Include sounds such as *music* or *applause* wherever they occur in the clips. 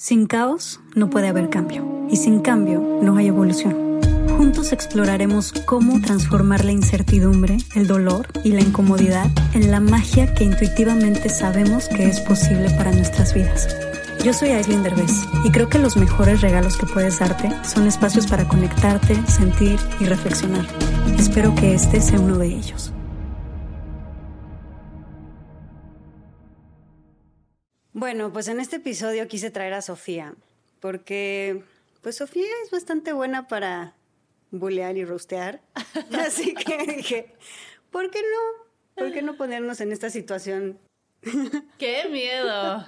Sin caos no puede haber cambio y sin cambio no hay evolución. Juntos exploraremos cómo transformar la incertidumbre, el dolor y la incomodidad en la magia que intuitivamente sabemos que es posible para nuestras vidas. Yo soy Aislinn Derbez y creo que los mejores regalos que puedes darte son espacios para conectarte, sentir y reflexionar. Espero que este sea uno de ellos. Bueno, pues en este episodio quise traer a Sofía, porque pues Sofía es bastante buena para bulear y rostear. *laughs* Así que dije, ¿por qué no? ¿Por qué no ponernos en esta situación? *laughs* ¡Qué miedo!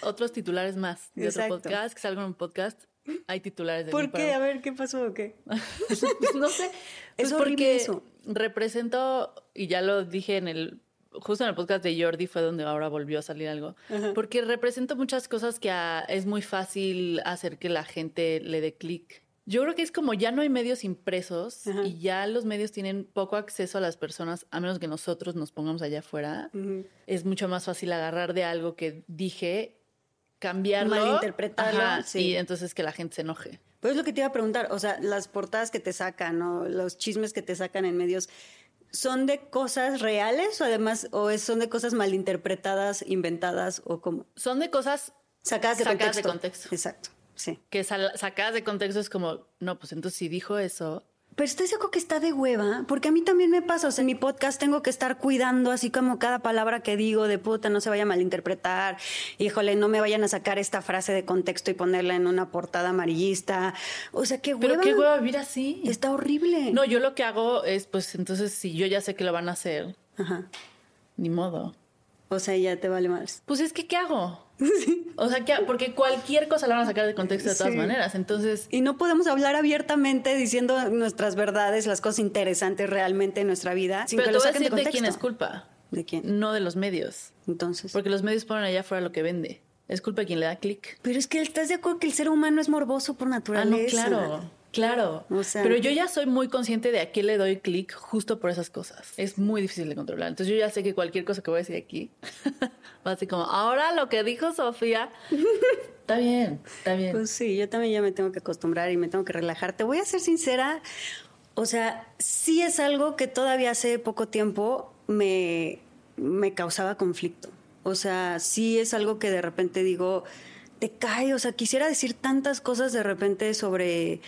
Otros titulares más de otro podcast, que salgan en un podcast. Hay titulares de ¿Por qué? A ver, ¿qué pasó o qué? *laughs* no sé. es pues porque eso. represento, y ya lo dije en el justo en el podcast de Jordi fue donde ahora volvió a salir algo, porque represento muchas cosas que es muy fácil hacer que la gente le dé clic. Yo creo que es como ya no hay medios impresos y ya los medios tienen poco acceso a las personas, a menos que nosotros nos pongamos allá afuera. Es mucho más fácil agarrar de algo que dije, cambiarlo. Malinterpretarlo. sí. Y entonces que la gente se enoje. Pues es lo que te iba a preguntar, o sea, las portadas que te sacan o los chismes que te sacan en medios, ¿Son de cosas reales o además o son de cosas malinterpretadas, inventadas o como? Son de cosas sacadas de, sacadas contexto. de contexto. Exacto, sí. Que sacadas de contexto es como, no, pues entonces si dijo eso, pero estoy seguro que está de hueva, porque a mí también me pasa, o sea, en mi podcast tengo que estar cuidando así como cada palabra que digo de puta, no se vaya a malinterpretar, híjole, no me vayan a sacar esta frase de contexto y ponerla en una portada amarillista. O sea, qué hueva. Pero qué hueva vivir así. Está horrible. No, yo lo que hago es, pues entonces, si yo ya sé que lo van a hacer, Ajá. ni modo. O sea, ya te vale más. Pues es que, ¿qué hago? *laughs* O sea, que, porque cualquier cosa la van a sacar de contexto de todas maneras, entonces... Y no podemos hablar abiertamente diciendo nuestras verdades, las cosas interesantes realmente en nuestra vida, sin Pero que lo saquen de, de quién es culpa. ¿De quién? No de los medios. Entonces... Porque los medios ponen allá afuera lo que vende. Es culpa de quien le da clic. Pero es que estás de acuerdo que el ser humano es morboso por naturaleza. Ah, no, claro. Claro, pero yo ya soy muy consciente de a qué le doy clic justo por esas cosas. Es muy difícil de controlar. Entonces yo ya sé que cualquier cosa que voy a decir aquí *laughs* va a ser como, ahora lo que dijo Sofía, *laughs* está bien, está bien. Pues sí, yo también ya me tengo que acostumbrar y me tengo que relajar. Te voy a ser sincera, o sea, sí es algo que todavía hace poco tiempo me, me causaba conflicto. O sea, sí es algo que de repente digo, te cae, o sea, quisiera decir tantas cosas de repente sobre,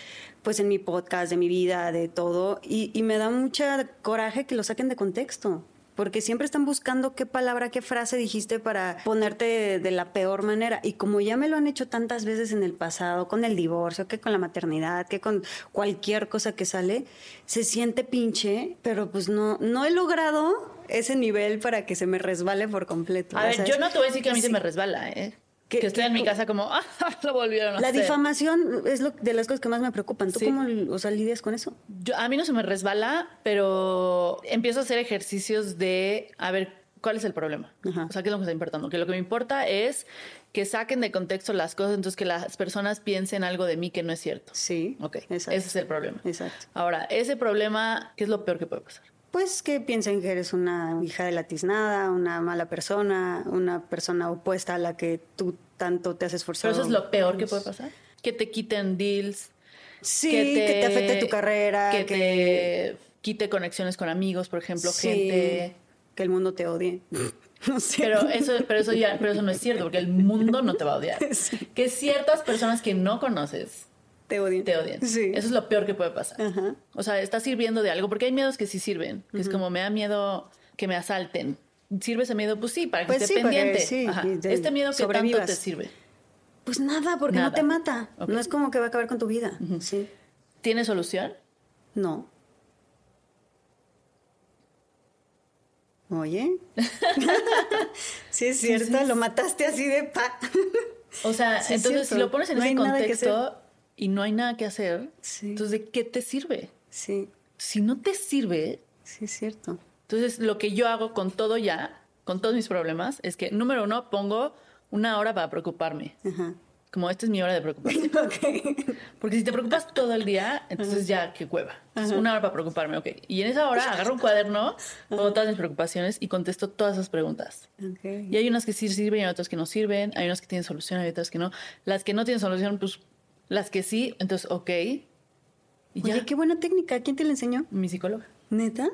pues en mi podcast, de mi vida, de todo, y, y me da mucha coraje que lo saquen de contexto porque siempre están buscando qué palabra, qué frase dijiste para ponerte de, la peor manera. Y como ya me lo han hecho tantas veces en el pasado, con el divorcio, que con la maternidad, que con cualquier cosa que sale, se siente pinche, pero pues no, no he logrado ese nivel para que se me resbale por completo. A ver, yo no te voy a decir que a mí se me resbala, ¿eh? Que, estoy en mi casa como, *laughs* ah, lo volvieron a la hacer. La difamación es lo, de las cosas que más me preocupan. ¿Tú cómo o sea, lidias con eso? Yo, a mí no se me resbala, pero empiezo a hacer ejercicios de, a ver, ¿cuál es el problema? O sea, ¿qué es lo que está importando? Que lo que me importa es que saquen de contexto las cosas, entonces que las personas piensen algo de mí que no es cierto. Sí. Ok, ese es el problema. Exacto. Ahora, ese problema, ¿qué es lo peor que puede pasar? Pues que piensen que eres una hija de la tiznada, una mala persona, una persona opuesta a la que tú tanto te has esforzado. Pero eso es lo peor que puede pasar. Que te quiten deals. Sí, que te, afecte tu carrera. Que, te quite conexiones con amigos, por ejemplo, gente. Que el mundo te odie. *laughs* No sé. Pero eso, pero eso ya, pero eso no es cierto, porque el mundo no te va a odiar. *laughs* Que ciertas personas que no conoces te odian. Te odian. Sí. Eso es lo peor que puede pasar. O sea, estás sirviendo de algo, porque hay miedos que sí sirven. Que es como me da miedo que me asalten. ¿Sirve ese miedo? Pues sí, para que pues esté pendiente. Sí, este miedo que tanto te sirve. Pues nada, porque no te mata. No es como que va a acabar con tu vida. sí. ¿Tiene solución? No. Oye. *laughs* sí, es cierto, lo mataste así de pa. o sea, entonces si lo pones en ese contexto, y no hay nada que hacer, entonces ¿de qué te sirve? Sí. Si no te sirve... Sí, es cierto. Entonces lo que yo hago con todo ya, con todos mis problemas, es que número uno pongo una hora para preocuparme. como esta es mi hora de preocupación. *laughs* Porque si te preocupas todo el día, entonces ya qué cueva. una hora para preocuparme, ok. Y en esa hora agarro un cuaderno, pongo todas mis preocupaciones y contesto todas esas preguntas. Y hay unas que sí sirven y otras que no sirven. Hay unas que tienen solución y otras que no. Las que no tienen solución, pues las que sí, entonces ok. Y ya. qué buena técnica. ¿Quién te la enseñó? Mi psicóloga. ¿Neta?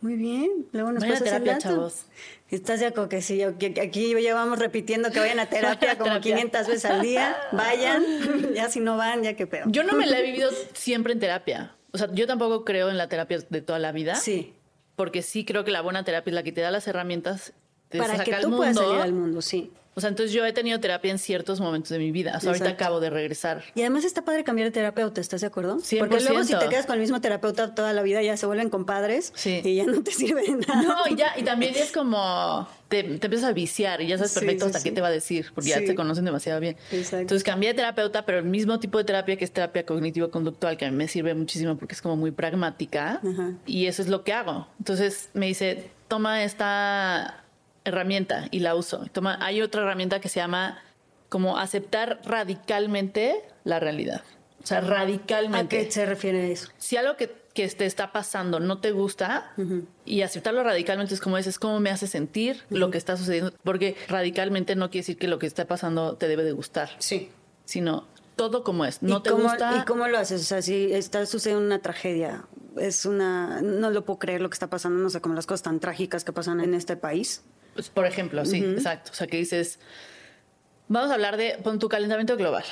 Muy bien. Luego nos a terapia, chavos. ¿Estás de acuerdo que sí? Aquí llevamos repitiendo que vayan a terapia *laughs* como 500 veces al día. Vayan. *laughs* ya si no van, ya qué pedo. Yo no me la he *laughs* vivido siempre en terapia. O sea, yo tampoco creo en la terapia de toda la vida. Sí. Porque sí creo que la buena terapia es la que te da las herramientas para que tú puedas salir al mundo, sí. O sea, entonces yo he tenido terapia en ciertos momentos de mi vida. O sea, ahorita acabo de regresar. Y además está padre cambiar de terapeuta, ¿estás de acuerdo? 100%. Porque luego si te quedas con el mismo terapeuta toda la vida ya se vuelven compadres y ya no te sirve de nada. No, y ya, y también es como te, te empiezas a viciar y ya sabes perfecto hasta qué te va a decir, porque ya te conocen demasiado bien. Entonces cambié de terapeuta, pero el mismo tipo de terapia que es terapia cognitivo-conductual, que a mí me sirve muchísimo porque es como muy pragmática y eso es lo que hago. Entonces me dice, toma esta herramienta y la uso. Toma, hay otra herramienta que se llama como aceptar radicalmente la realidad. O sea, radicalmente. ¿A qué se refiere eso? Si algo que, que te está pasando no te gusta y aceptarlo radicalmente es como es, cómo me hace sentir lo que está sucediendo. Porque radicalmente no quiere decir que lo que está pasando te debe de gustar. Sí. Sino todo como es. No te gusta. ¿Y cómo lo haces? O sea, si está sucediendo una tragedia, es una. No lo puedo creer lo que está pasando, no sé, como las cosas tan trágicas que pasan en este país. Por ejemplo, sí, exacto. O sea, que dices, vamos a hablar de pon tu calentamiento global,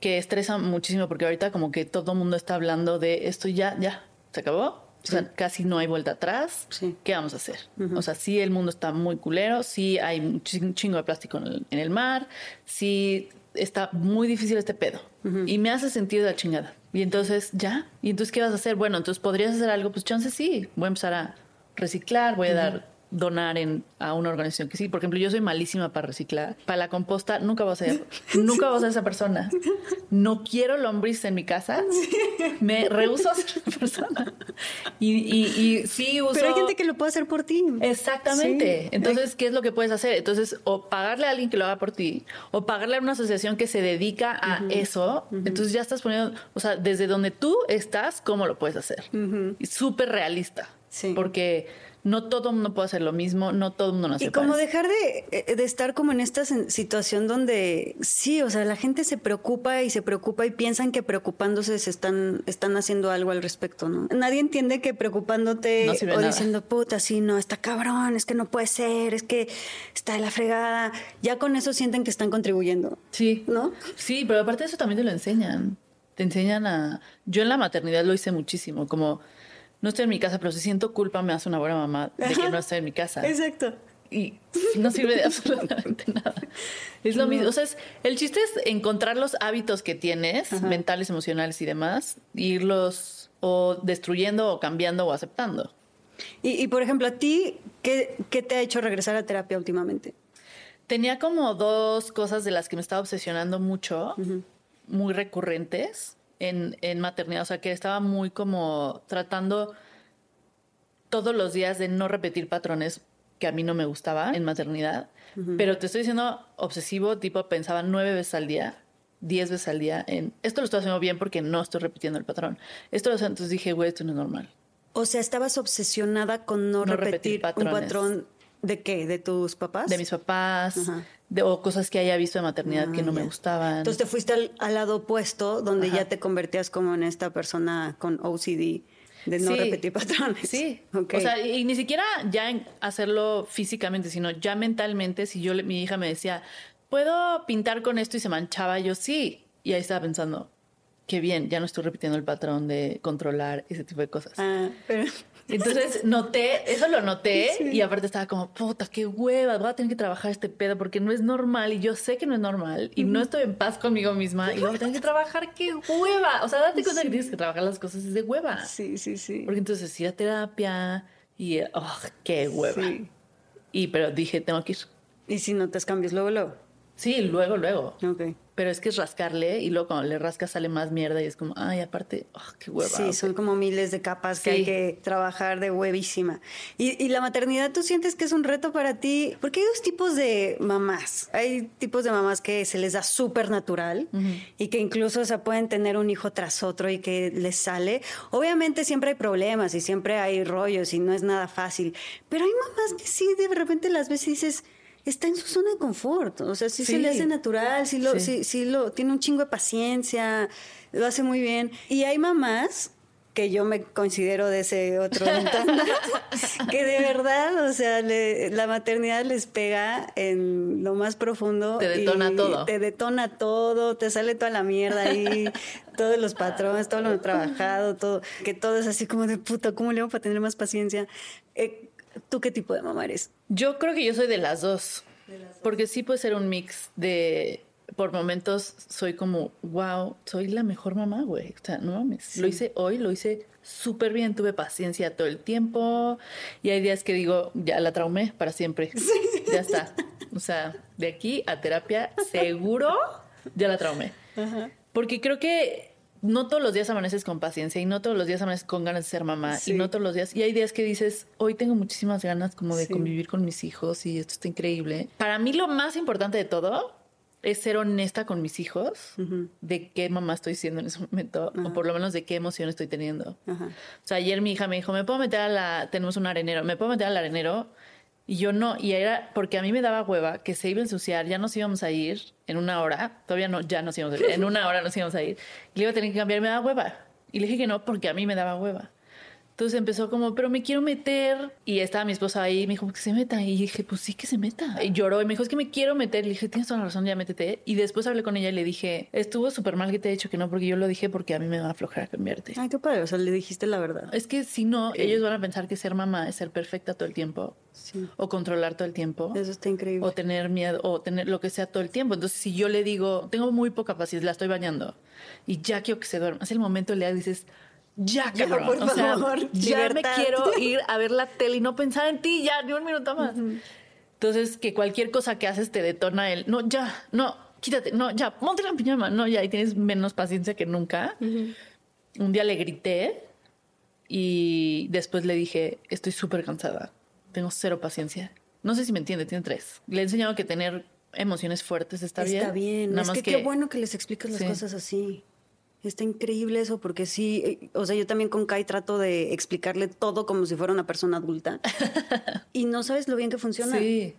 que estresa muchísimo porque ahorita como que todo el mundo está hablando de esto ya, ya, se acabó. O sea, casi no hay vuelta atrás. ¿Qué vamos a hacer? O sea, sí el mundo está muy culero, sí hay un chingo de plástico en el, mar, sí está muy difícil este pedo. Y me hace sentido de la chingada. Y entonces, ¿ya? ¿Y entonces qué vas a hacer? Bueno, entonces podrías hacer algo, pues chance sí, voy a empezar a reciclar, voy a dar donar en, a una organización que sí. Por ejemplo, yo soy malísima para reciclar. Para la composta nunca voy a ser, nunca voy a ser esa persona. No quiero lombriz en mi casa. Me rehuso a ser esa persona. Y, y, sí uso... Pero hay gente que lo puede hacer por ti. Exactamente. Entonces, ¿qué es lo que puedes hacer? Entonces, o pagarle a alguien que lo haga por ti, o pagarle a una asociación que se dedica a eso. Entonces ya estás poniendo, o sea, desde donde tú estás, ¿cómo lo puedes hacer? Y súper realista. Sí. Porque no todo el mundo puede hacer lo mismo, no todo el mundo nace Y como dejar de, eh, de, estar como en esta situación donde sí, o sea, la gente se preocupa y se preocupa y piensan que preocupándose se están, están haciendo algo al respecto, ¿no? Nadie entiende que preocupándote o diciendo, puta, sí, no, está cabrón, es que no puede ser, es que está de la fregada, ya con eso sienten que están contribuyendo. Sí. ¿No? Sí, pero aparte de eso también te lo enseñan. Te enseñan a... Yo en la maternidad lo hice muchísimo, como no estoy en mi casa, pero si siento culpa me hace una buena mamá de que no esté en mi casa. Exacto. Y no sirve de *laughs* absolutamente nada. Es lo mismo. O sea, el chiste es encontrar los hábitos que tienes, mentales, emocionales y demás, e irlos o destruyendo o cambiando o aceptando. Y, por ejemplo, a ti, ¿qué, te ha hecho regresar a terapia últimamente? Tenía como dos cosas de las que me estaba obsesionando mucho, muy recurrentes en, maternidad, o sea, que estaba muy como tratando todos los días de no repetir patrones que a mí no me gustaban en maternidad, pero te estoy diciendo obsesivo, tipo pensaba nueve veces al día, diez veces al día en esto lo estoy haciendo bien porque no estoy repitiendo el patrón. Esto lo entonces dije, güey, esto no es normal. O sea, estabas obsesionada con no, repetir, un patrón de qué, de tus papás? De mis papás, o cosas que haya visto de maternidad que no me gustaban. Entonces te fuiste al, lado opuesto, donde ya te convertías como en esta persona con OCD de no repetir patrones. Sí. *laughs* O sea, y ni siquiera ya en hacerlo físicamente, sino ya mentalmente, si yo mi hija me decía, ¿puedo pintar con esto y se manchaba? Yo sí. Y ahí estaba pensando, qué bien, ya no estoy repitiendo el patrón de controlar ese tipo de cosas. Ah, pero *laughs* entonces noté, eso lo noté *laughs* y aparte estaba como, puta, qué hueva, voy a tener que trabajar este pedo porque no es normal y yo sé que no es normal y no estoy en paz conmigo misma y voy a tener que trabajar, qué hueva. O sea, date cuenta que tienes que trabajar las cosas es de hueva. Sí, sí, sí. Porque entonces ir a terapia y, oh, qué hueva. Y pero dije, tengo que ir. ¿Y si no te cambias luego, luego? Sí, luego, luego. Ok. Pero es que es rascarle y luego cuando le rascas sale más mierda y es como, ay, aparte, ah, qué hueva. Sí, ok. son como miles de capas que Sí. hay que trabajar de huevísima. Y, y la maternidad, ¿tú sientes que es un reto para ti? Porque hay dos tipos de mamás. Hay tipos de mamás que se les da súper natural y que incluso se pueden tener un hijo tras otro y que les sale. Obviamente siempre hay problemas y siempre hay rollos y no es nada fácil. Pero hay mamás que sí, de repente las ves y dices... Está en su zona de confort, o sea, sí, se le hace natural, sí lo, Sí. sí, lo, tiene un chingo de paciencia, lo hace muy bien. Y hay mamás que yo me considero de ese otro *laughs* que de verdad, o sea, le- la maternidad les pega en lo más profundo. Te detona y todo. Te detona todo, te sale toda la mierda ahí, *laughs* todos los patrones, todo lo trabajado, todo, que todo es así como de puta, ¿cómo le hago para tener más paciencia? Eh, ¿Tú qué tipo de mamá eres? Yo creo que yo soy de las dos. Porque sí puede ser un mix de. Por momentos soy como, wow, soy la mejor mamá, güey. O sea, no mames. Lo hice hoy, lo hice súper bien. Tuve paciencia todo el tiempo. Y hay días que digo, ya la traumé para siempre. *laughs* Ya está. O sea, de aquí a terapia, seguro, ya la traumé. Porque creo que no todos los días amaneces con paciencia y no todos los días amaneces con ganas de ser mamá Sí. y no todos los días. Y hay días que dices, hoy tengo muchísimas ganas como de Sí. convivir con mis hijos y esto está increíble. Para mí lo más importante de todo es ser honesta con mis hijos de qué mamá estoy siendo en ese momento o por lo menos de qué emoción estoy teniendo. Ajá. O sea, ayer mi hija me dijo, ¿me puedo meter a la... Tenemos un arenero, ¿me puedo meter al arenero? Y yo no, y era porque a mí me daba hueva que se iba a ensuciar, ya nos íbamos a ir en una hora, todavía no, ya nos íbamos a ir, en una hora nos íbamos a ir, y le iba a tener que cambiar, me daba hueva. Y le dije que no, porque a mí me daba hueva. Entonces empezó como, pero me quiero meter. Y estaba mi esposa ahí, me dijo, que se meta. Y dije, pues sí que se meta. Y lloró y me dijo, es que me quiero meter. Le dije, tienes toda la razón, ya métete. Y después hablé con ella y le dije, estuvo súper mal que te he dicho que no, porque yo lo dije porque a mí me va a aflojar cambiarte. Ay, qué padre, o sea, le dijiste la verdad. Es que si no, ellos van a pensar que ser mamá es ser perfecta todo el tiempo. Sí. O controlar todo el tiempo. Eso está increíble. O tener miedo, o tener lo que sea todo el tiempo. Entonces, si yo le digo, tengo muy poca paciencia, la estoy bañando, y ya quiero que se duerma, es el momento le dices, ya, Ya, cabrón. por o sea, ya me quiero *laughs* ir a ver la tele y no pensar en ti, ya, ni un minuto más. Entonces, que cualquier cosa que haces te detona el, no, ya, no, quítate, no, ya, ponte la pijama, no, ya, y tienes menos paciencia que nunca. Un día le grité y después le dije, estoy súper cansada, tengo cero paciencia. No sé si me entiende, tiene tres. Le he enseñado que tener emociones fuertes está, bien. Está bien. Nada es más que, qué bueno que les explicas las Sí. cosas así. Está increíble eso, porque sí, o sea, yo también con Kai trato de explicarle todo como si fuera una persona adulta. *laughs* y no sabes lo bien que funciona. Sí,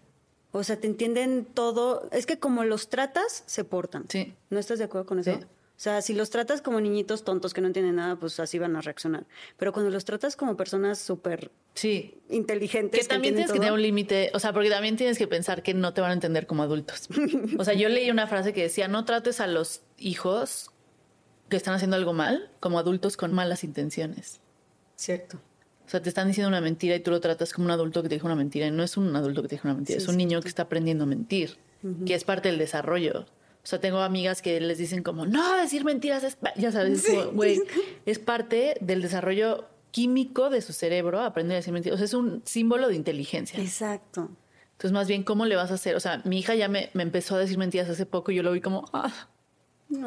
O sea, te entienden todo. Es que como los tratas, se portan. sí. ¿No estás de acuerdo con eso? Sí. O sea, si los tratas como niñitos tontos que no entienden nada, pues así van a reaccionar. Pero cuando los tratas como personas súper Sí. inteligentes. Que también tienes que tener un límite, o sea, porque también tienes que pensar que no te van a entender como adultos. *laughs* O sea, yo leí una frase que decía, no trates a los hijos que están haciendo algo mal como adultos con malas intenciones. Cierto. O sea, te están diciendo una mentira y tú lo tratas como un adulto que te dijo una mentira. Y no es un adulto que te dijo una mentira, Sí, es un sí, niño que está aprendiendo a mentir, que es parte del desarrollo. O sea, tengo amigas que les dicen como, no, decir mentiras es, pa-". ya sabes, güey, es parte del desarrollo químico de su cerebro aprender a decir mentiras. O sea, es un símbolo de inteligencia. Exacto. Entonces, más bien, ¿cómo le vas a hacer? O sea, mi hija ya me, me empezó a decir mentiras hace poco y yo lo vi como, ah,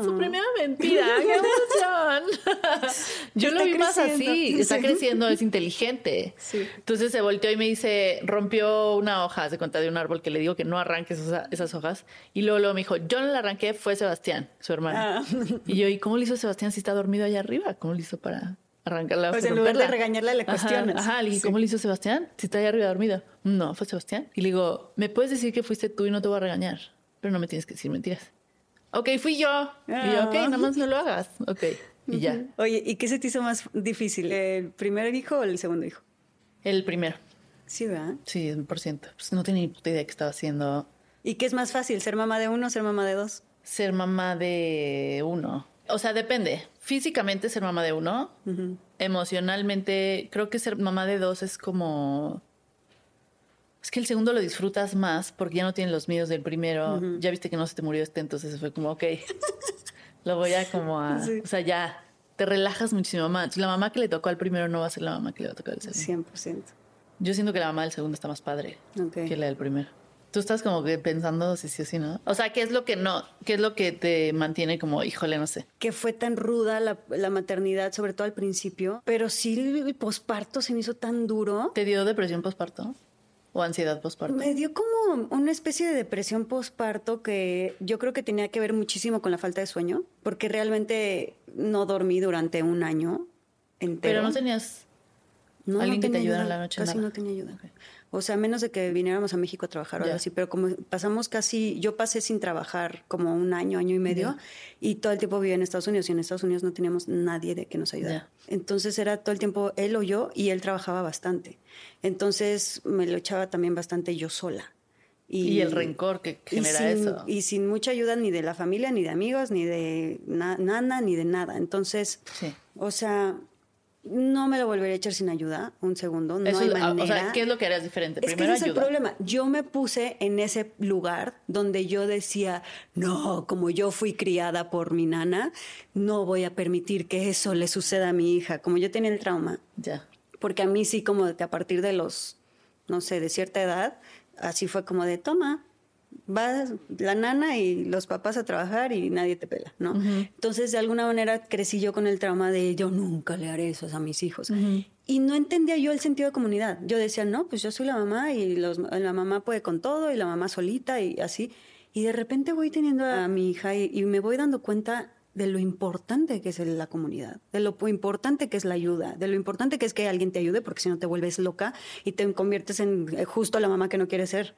su primera mentira, *laughs* qué emoción. *laughs* yo lo vi más así, está Sí. creciendo, es inteligente. Sí. Entonces se volteó y me dice, rompió una hoja, se cuenta de un árbol que le digo que no arranques esas, esas hojas. Y luego, luego me dijo, yo no la arranqué, fue Sebastián, su hermano. Ah. Y yo, ¿y cómo le hizo Sebastián si está dormido allá arriba? ¿Cómo le hizo para arrancar la hoja? O sea, y en lugar de regañarla, le Ajá, cuestionas. Ajá, le dije, Sí. ¿cómo le hizo Sebastián? Si está allá arriba dormido. No, fue Sebastián. Y le digo, ¿me puedes decir que fuiste tú y no te voy a regañar? Pero no me tienes que decir mentiras. Ok, fui yo. Y yo, ok, Ah. nada más no lo hagas. Ok, y ya. *laughs* Oye, ¿y qué se te hizo más difícil? ¿El primer hijo o el segundo hijo? El primero. Sí, ¿verdad? Sí, por ciento. Pues no tenía ni puta idea que estaba haciendo ¿Y qué es más fácil, ser mamá de uno o ser mamá de dos? ser mamá de uno. O sea, depende. Físicamente ser mamá de uno. Emocionalmente, creo que ser mamá de dos es como... Es que el segundo lo disfrutas más porque ya no tienes los miedos del primero. Ya viste que no se te murió este, entonces fue como, ok, *laughs* lo voy a como a... Sí. O sea, ya te relajas muchísimo más. La mamá que le tocó al primero no va a ser la mamá que le va a tocar al segundo. 100%. Yo siento que la mamá del segundo está más padre que la del primero. Tú estás como que pensando si sí o sí, ¿no? O sea, ¿qué es lo que no, qué es lo que te mantiene como, híjole, no sé? Que fue tan ruda la, la maternidad, sobre todo al principio, pero sí el posparto se me hizo tan duro. ¿Te dio depresión posparto? ¿O ansiedad posparto? Me dio como una especie de depresión posparto que yo creo que tenía que ver muchísimo con la falta de sueño, porque realmente no dormí durante un año entero. Pero no tenías No, alguien no que te ayudara en la noche. Casi nada. no tenía ayuda. O sea, menos de que viniéramos a México a trabajar o algo así, pero como pasamos casi, yo pasé sin trabajar como un año, año y medio, y todo el tiempo vivía en Estados Unidos, y en Estados Unidos no teníamos nadie de que nos ayudara. Entonces era todo el tiempo él o yo, y él trabajaba bastante. Entonces me lo echaba también bastante yo sola. Y, el rencor que y genera sin, eso. Y sin mucha ayuda ni de la familia, ni de amigos, ni de na- nana, ni de nada. Entonces, Sí. o sea, no me lo volvería a echar sin ayuda, un segundo, no Eso hay es- ah, manera. o sea, ¿qué es lo que harías diferente? Es que ese es el problema. Yo me puse en ese lugar donde yo decía, no, como yo fui criada por mi nana, no voy a permitir que eso le suceda a mi hija. Como yo tenía el trauma, Ya. porque a mí sí como que a partir de los, no sé, de cierta edad, así fue como de, toma, vas la nana y los papás a trabajar y nadie te pela, ¿no? Entonces, de alguna manera crecí yo con el trauma de yo nunca le haré eso a mis hijos. Y no entendía yo el sentido de comunidad. Yo decía, no, pues yo soy la mamá y los- la mamá puede con todo y la mamá solita y así. Y de repente voy teniendo a mi hija y, y me voy dando cuenta de lo importante que es la comunidad, de lo importante que es la ayuda, de lo importante que es que alguien te ayude, porque si no te vuelves loca y te conviertes en eh, justo la mamá que no quieres ser.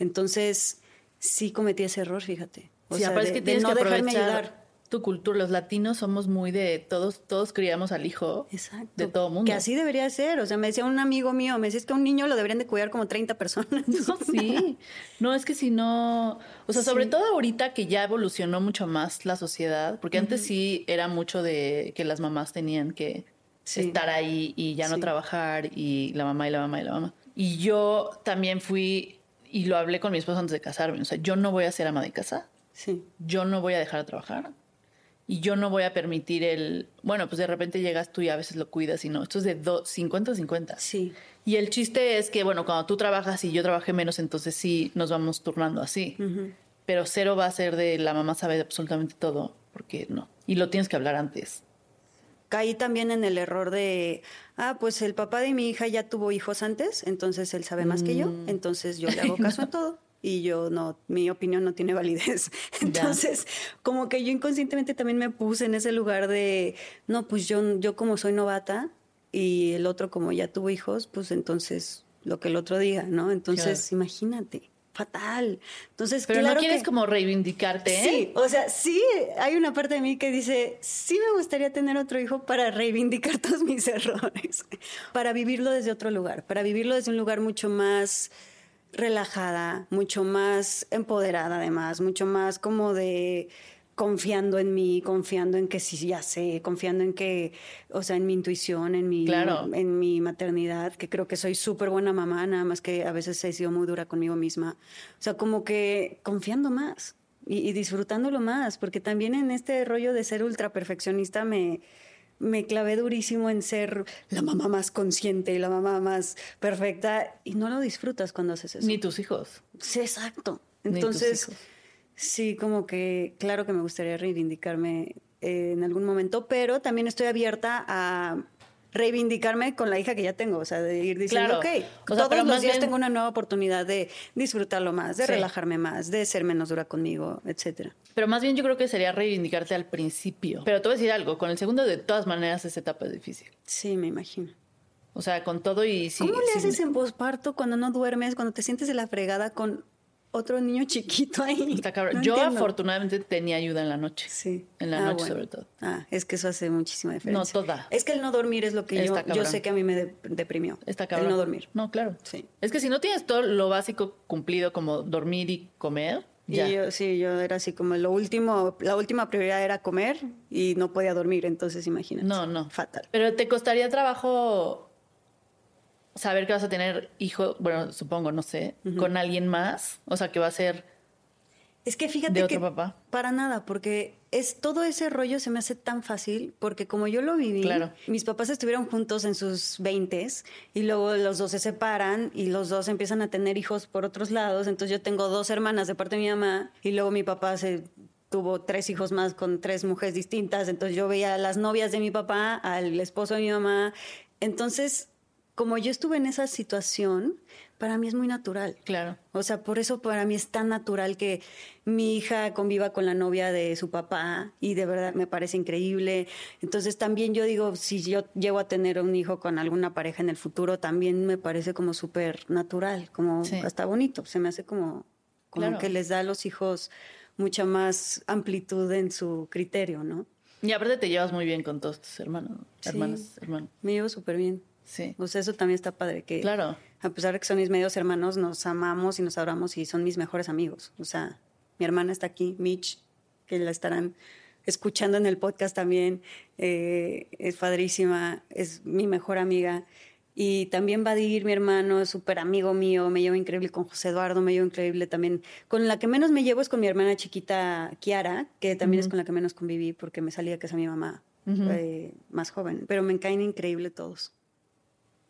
Entonces, sí cometí ese error, fíjate. O sí, sea, de, que de tienes no que dejarme aprovechar ayudar. tu cultura. Los latinos somos muy de todos, todos criamos al hijo Exacto. de todo mundo. Que así debería ser. O sea, me decía un amigo mío, me decía es que a un niño lo deberían de cuidar como 30 personas. *laughs* Sí, no es que si no, o sea, sobre Sí. todo ahorita que ya evolucionó mucho más la sociedad, porque antes sí era mucho de que las mamás tenían que Sí. estar ahí y ya no trabajar y la mamá y la mamá y la mamá. Y yo también fui y lo hablé con mi esposo antes de casarme, o sea, yo no voy a ser ama de casa, Sí. yo no voy a dejar de trabajar y yo no voy a permitir el, bueno, pues de repente llegas tú y a veces lo cuidas y no, esto es de 50-50. Sí. Y el chiste es que, bueno, cuando tú trabajas y yo trabajé menos, entonces sí nos vamos turnando así. Pero cero va a ser de la mamá sabe absolutamente todo, porque no. Y lo tienes que hablar antes. Caí también en el error de, ah, pues el papá de mi hija ya tuvo hijos antes, entonces él sabe más que yo, Mm. entonces yo le *laughs* hago caso en todo y yo no, mi opinión no tiene validez. *laughs* Entonces, como que yo inconscientemente también me puse en ese lugar de, no, pues yo, yo como soy novata y el otro como ya tuvo hijos, pues entonces lo que el otro diga, ¿no? Entonces, imagínate, fatal. Entonces, Pero claro no quieres que- como reivindicarte, ¿eh? Sí, o sea, sí, hay una parte de mí que dice, sí me gustaría tener otro hijo para reivindicar *laughs* todos mis errores, para vivirlo desde otro lugar, para vivirlo desde un lugar mucho más relajada, mucho más empoderada además, mucho más como de confiando en mí, confiando en que sí ya sé, confiando en que, o sea, en mi intuición, en mi, Claro. en mi maternidad, que creo que soy súper buena mamá, nada más que a veces he sido muy dura conmigo misma. O sea, como que confiando más y, y disfrutándolo más, porque también en este rollo de ser ultra perfeccionista me, me clavé durísimo en ser la mamá más consciente y la mamá más perfecta y no lo disfrutas cuando haces eso. Ni tus hijos. Sí, exacto. Ni tus Entonces, hijos. Sí, como que claro que me gustaría reivindicarme eh, en algún momento, pero también estoy abierta a reivindicarme con la hija que ya tengo, o sea, de ir diciendo, Claro. ok, O sea, todos los días bien- tengo una nueva oportunidad de disfrutarlo más, de Sí. relajarme más, de ser menos dura conmigo, etcétera. Pero más bien yo creo que sería reivindicarte al principio. Pero te voy a decir algo, con el segundo de todas maneras esa etapa es difícil. Sí, me imagino. O sea, con todo y sí. ¿Cómo le haces en posparto cuando no duermes, cuando te sientes de la fregada con otro niño chiquito ahí? Está cabrón. No Yo entiendo. afortunadamente tenía ayuda en la noche. Sí. En la Ah, noche bueno. sobre todo. Ah, es que eso hace muchísima diferencia. No, toda. Es que el no dormir es lo que yo, yo sé que a mí me de- deprimió. Está cabrón. El no dormir. No, claro. Sí. Es que si no tienes todo lo básico cumplido como dormir y comer, ya. Y yo, sí, yo era así como lo último, la última prioridad era comer y no podía dormir, entonces imagínate. No, no. Fatal. Pero te costaría trabajo saber que vas a tener hijo, bueno, supongo, no sé, con alguien más. O sea, que va a ser Es que fíjate de otro que papá. para nada, porque es todo ese rollo se me hace tan fácil, porque como yo lo viví, Claro. mis papás estuvieron juntos en sus veintes y luego los dos se separan y los dos empiezan a tener hijos por otros lados. Entonces yo tengo dos hermanas de parte de mi mamá y luego mi papá se tuvo tres hijos más con tres mujeres distintas. Entonces yo veía a las novias de mi papá, al esposo de mi mamá. Entonces, como yo estuve en esa situación, para mí es muy natural. Claro. O sea, por eso para mí es tan natural que mi hija conviva con la novia de su papá y de verdad me parece increíble. Entonces también yo digo, si yo llego a tener un hijo con alguna pareja en el futuro, también me parece como súper natural, como Sí. hasta bonito. Se me hace como, como Claro. que les da a los hijos mucha más amplitud en su criterio, ¿no? Y aparte te llevas muy bien con todos tus hermanos, Sí. hermanas, hermanos. Me llevo súper bien. Sí. Sea, eso también está padre, que Claro. a pesar de que son mis medios hermanos, nos amamos y nos adoramos y son mis mejores amigos. O sea, mi hermana está aquí, Mitch, que la estarán escuchando en el podcast también. eh, es padrísima, es mi mejor amiga. Y también Badir, mi hermano, es súper amigo mío, me llevo increíble con José Eduardo, me llevo increíble también. Con la que menos me llevo es con mi hermana chiquita Kiara, que también es con la que menos conviví porque me salía que es mi mamá eh, más joven. Pero me caen increíble todos.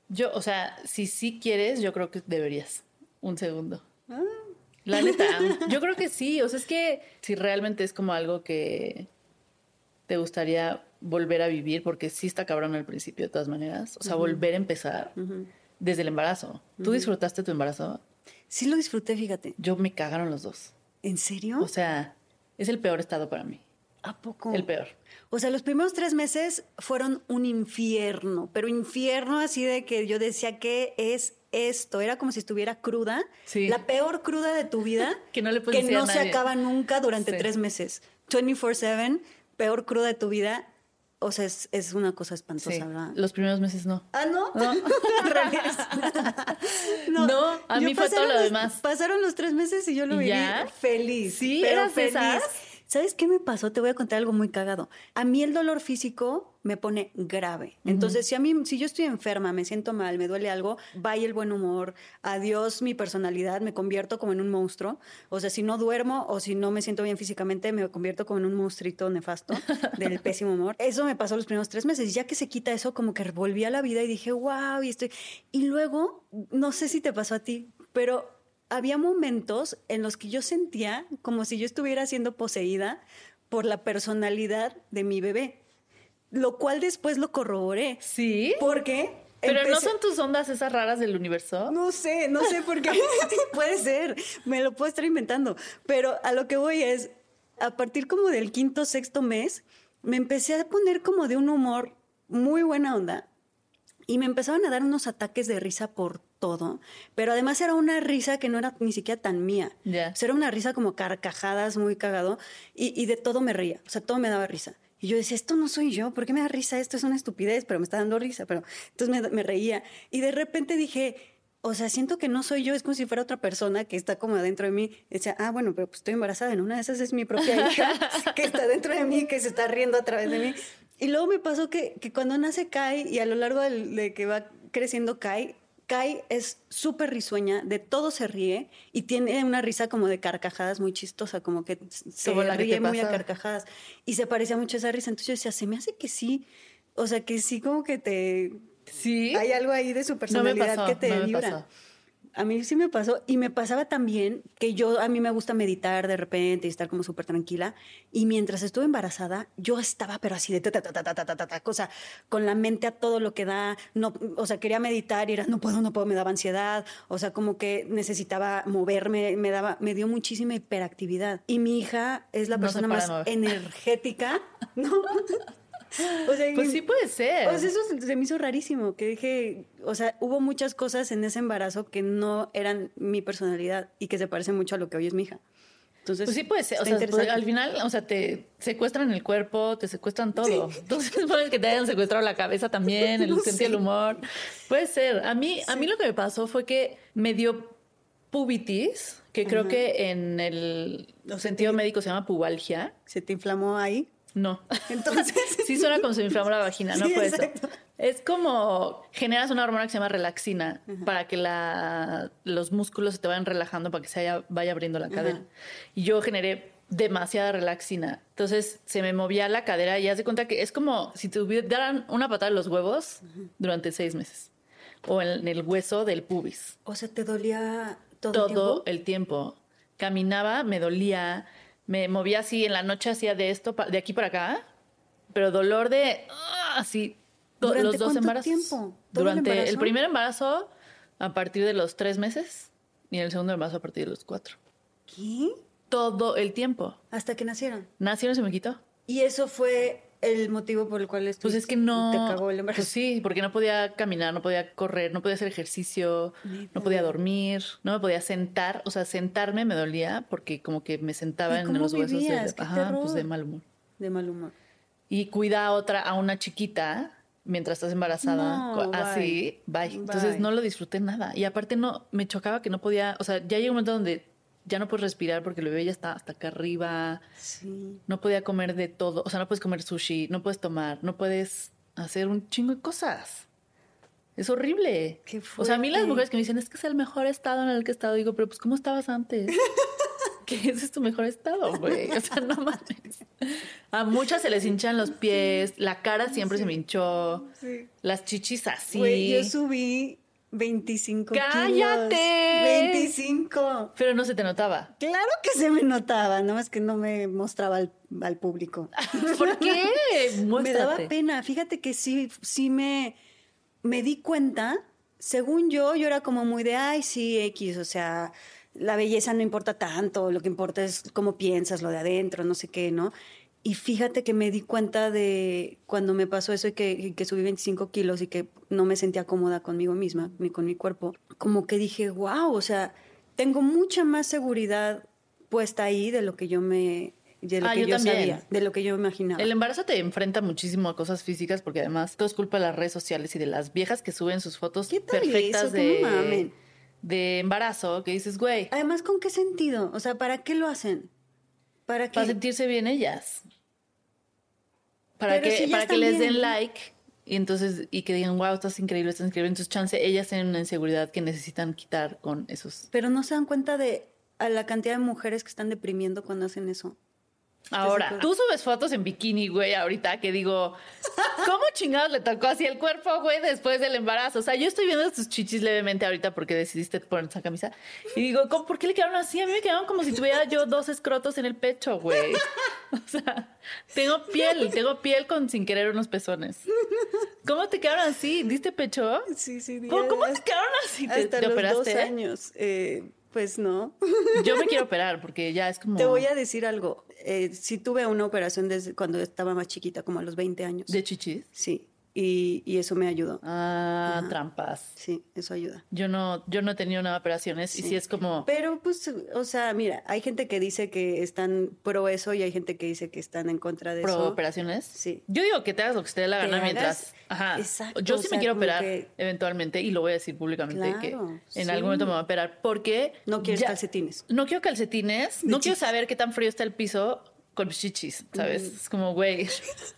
Yo, o sea, si sí quieres, yo creo que deberías. Un segundo. Ah. La neta, *laughs* yo creo que sí. O sea, es que si realmente es como algo que te gustaría volver a vivir, porque sí está cabrón al principio de todas maneras. O sea, volver a empezar desde el embarazo. ¿Tú disfrutaste tu embarazo? Sí lo disfruté, fíjate. Yo me cagaron los dos. ¿En serio? O sea, es el peor estado para mí. ¿A poco? El peor. O sea, los primeros tres meses fueron un infierno, pero infierno así de que yo decía, ¿qué es esto? Era como si estuviera cruda. Sí. La peor cruda de tu vida. *laughs* Que no le Que a no se acaba nunca durante Sí. tres meses. 24-7, peor cruda de tu vida. O sea, es, es una cosa espantosa, Sí. ¿verdad? Los primeros meses no. Ah, no. No. *laughs* Revés. *laughs* No, a mí fue todo lo demás. Pasaron los tres meses y yo lo ¿Y viví ya? feliz. Sí, pero ¿eras de feliz. esas? ¿Sabes qué me pasó? Te voy a contar algo muy cagado. A mí el dolor físico me pone grave. Entonces, si a mí, si yo estoy enferma, me siento mal, me duele algo, vaya el buen humor, adiós mi personalidad, me convierto como en un monstruo. O sea, si no duermo o si no me siento bien físicamente, me convierto como en un monstruito nefasto del pésimo humor. *laughs* Eso me pasó los primeros tres meses. Ya que se quita eso, como que volví a la vida y dije, wow, y estoy. Y luego, no sé si te pasó a ti, pero había momentos en los que yo sentía como si yo estuviera siendo poseída por la personalidad de mi bebé, lo cual después lo corroboré. Sí. Porque... Pero no son tus ondas esas raras del universo. no sé, no sé por qué. *laughs* *laughs* Puede ser, me lo puedo estar inventando. Pero a lo que voy es, a partir como del quinto, sexto mes, me empecé a poner como de un humor muy buena onda. Y me empezaban a dar unos ataques de risa por todo. Pero además era una risa que no era ni siquiera tan mía. Ya. O sea, era una risa como carcajadas, muy cagado. Y, y de todo me reía. O sea, todo me daba risa. Y yo decía, esto no soy yo, ¿por qué me da risa? Esto es una estupidez, pero me está dando risa. Pero entonces me, me reía. Y de repente dije, o sea, siento que no soy yo, es como si fuera otra persona que está como adentro de mí. Y decía, ah, bueno, pero pues estoy embarazada. En una de esas es mi propia *laughs* hija que está dentro de mí, que se está riendo a través de mí. Y luego me pasó que, que cuando nace Kai y a lo largo del- de que va creciendo Kai, Kai es súper risueña, de todo se ríe y tiene una risa como de carcajadas muy chistosa, como que se Como la que ríe muy a carcajadas. Y se parecía mucho a esa risa. Entonces yo decía, se me hace que sí. O sea, que sí como que te... Sí. Hay algo ahí de su No personalidad pasó, que te no vibra a mí sí me pasó y me pasaba también que yo, a mí me gusta meditar de repente y estar como súper tranquila. Y mientras estuve embarazada, yo estaba, pero así de ta, ta, ta, ta, ta, ta, ta, cosa, con la mente a todo lo que da. No, o sea, quería meditar y era, no puedo, no puedo, me daba ansiedad. O sea, como que necesitaba moverme, me daba, me dio muchísima hiperactividad. Y mi hija es la persona más energética, *laughs* ¿no? O sea, Pues sí puede ser. o sea, eso se- me hizo rarísimo, que dije, o sea, hubo muchas cosas en ese embarazo que no eran mi personalidad y que se parecen mucho a lo que hoy es mi hija. Entonces, Pues sí puede ser, o sea, pues, al final, o sea, te secuestran el cuerpo, te secuestran todo. Entonces *laughs* puede que te hayan secuestrado la cabeza también, el *laughs* No sentido del humor. Puede ser. A mí, a mí lo que me pasó fue que me dio pubitis, que creo que en el sentido médico se llama pubalgia. ¿Se te inflamó ahí? No. *laughs* Entonces, Sí suena como si me inflamó la vagina, no Sí, fue exacto. eso. Es como generas una hormona que se llama relaxina para que la, los músculos se te vayan relajando para que se vaya abriendo la cadera. Y yo generé demasiada relaxina. Entonces se me movía la cadera y haz de cuenta que es como si te dieran una patada en los huevos durante seis meses o en, el hueso del pubis. O sea, te dolía todo, todo el tiempo. el tiempo. Caminaba, me dolía, me movía así en la noche hacía de esto de aquí para acá, pero dolor de ah, así ¿Durante los dos cuánto embarazos. tiempo? ¿Todo Durante el primer embarazo a partir de los tres meses y el segundo embarazo a partir de los cuatro. ¿Qué? Todo el tiempo. Hasta que nacieron. Nació y se me quitó. Y eso fue el motivo por el cual Pues estuviste- es que no. te cagó el embarazo. Pues sí, porque no podía caminar, no podía correr, no podía hacer ejercicio, Neta. no podía dormir, no me podía sentar. O sea, sentarme me dolía porque como que me sentaba ¿Y en los huesos de, ¡Qué ajá, pues de mal humor. De mal humor. Y cuida a otra, a una chiquita mientras estás embarazada, No, co- bye. así, bye. Entonces no lo disfruté nada. Y aparte no, me chocaba que no podía, o sea, ya llegó un momento donde ya no puedes respirar porque el bebé ya está hasta acá arriba. Sí. No podía comer de todo. O sea, no puedes comer sushi, no puedes tomar, no puedes hacer un chingo de cosas. Es horrible. Qué o sea, a mí las mujeres que me dicen, es que es el mejor estado en el que he estado, digo, pero pues, ¿cómo estabas antes? *laughs* que ese es tu mejor estado, güey. O sea, no mames. A muchas se les hinchan los pies, la cara siempre se me hinchó, Sí. las chichis así. Güey, yo subí 25 ¡Cállate! kilos. 25. Pero no se te notaba. Claro que se me notaba, no es que no me mostraba al, al público. *laughs* ¿Por qué? *laughs* Me daba pena. Fíjate que sí, sí me, me di cuenta. Según yo, yo era como muy de, ay, sí, X, o sea, la belleza no importa tanto, lo que importa es cómo piensas, lo de adentro, no sé qué, ¿no? Y fíjate que me di cuenta de cuando me pasó eso y que, que subí 25 kilos y que no me sentía cómoda conmigo misma ni con mi cuerpo, como que dije, wow, o sea, tengo mucha más seguridad puesta ahí de lo que yo me, de lo Ah, que yo yo, también. sabía, de lo que yo imaginaba. El embarazo te enfrenta muchísimo a cosas físicas porque además todo es culpa de las redes sociales y de las viejas que suben sus fotos ¿Qué tal perfectas eso? No de, mamen. de embarazo que dices, güey, Además, ¿con qué sentido? O sea, ¿para qué lo hacen? ¿Para qué? para sentirse bien ellas. Para Pero que, si para que les den bien. like y entonces y que digan, wow, estás increíble, estás increíble. Entonces, chance, ellas tienen una inseguridad que necesitan quitar con esos. Pero no se dan cuenta de a la cantidad de mujeres que están deprimiendo cuando hacen eso. Ahora, tú subes fotos en bikini, güey, ahorita que digo, ¿cómo chingados le tocó así el cuerpo, güey, después del embarazo? O sea, yo estoy viendo tus chichis levemente ahorita porque decidiste poner esa camisa y digo, ¿cómo, ¿por qué le quedaron así? A mí me quedaron como si tuviera yo dos escrotos en el pecho, güey. O sea, tengo piel, tengo piel con sin querer unos pezones. ¿Cómo te quedaron así? ¿Diste pecho? Sí, sí. ¿Cómo, cómo te quedaron así? ¿Te, Hasta te los operaste? dos años. Eh, pues no. Yo me quiero *laughs* operar porque ya es como Te voy a decir algo. Eh, sí tuve una operación desde cuando estaba más chiquita, como a los 20 años. de chichis. Sí. Y, y eso me ayudó. Ah, Ajá. trampas. Sí, eso ayuda. Yo no, yo no he tenido nada de operaciones y Sí. sí es como. Pero pues, o sea, mira, hay gente que dice que están pro eso y hay gente que dice que están en contra de pro eso. operaciones. Sí. Yo digo que te hagas lo que te dé la gana mientras. Ajá. Exacto, Yo o sí sea, me quiero operar que- eventualmente y lo voy a decir públicamente Claro, que en sí. algún momento me voy a operar porque. No quieres ya- calcetines. No quiero calcetines. No quiero saber qué tan frío está el piso con chichis, ¿sabes? Es como, güey.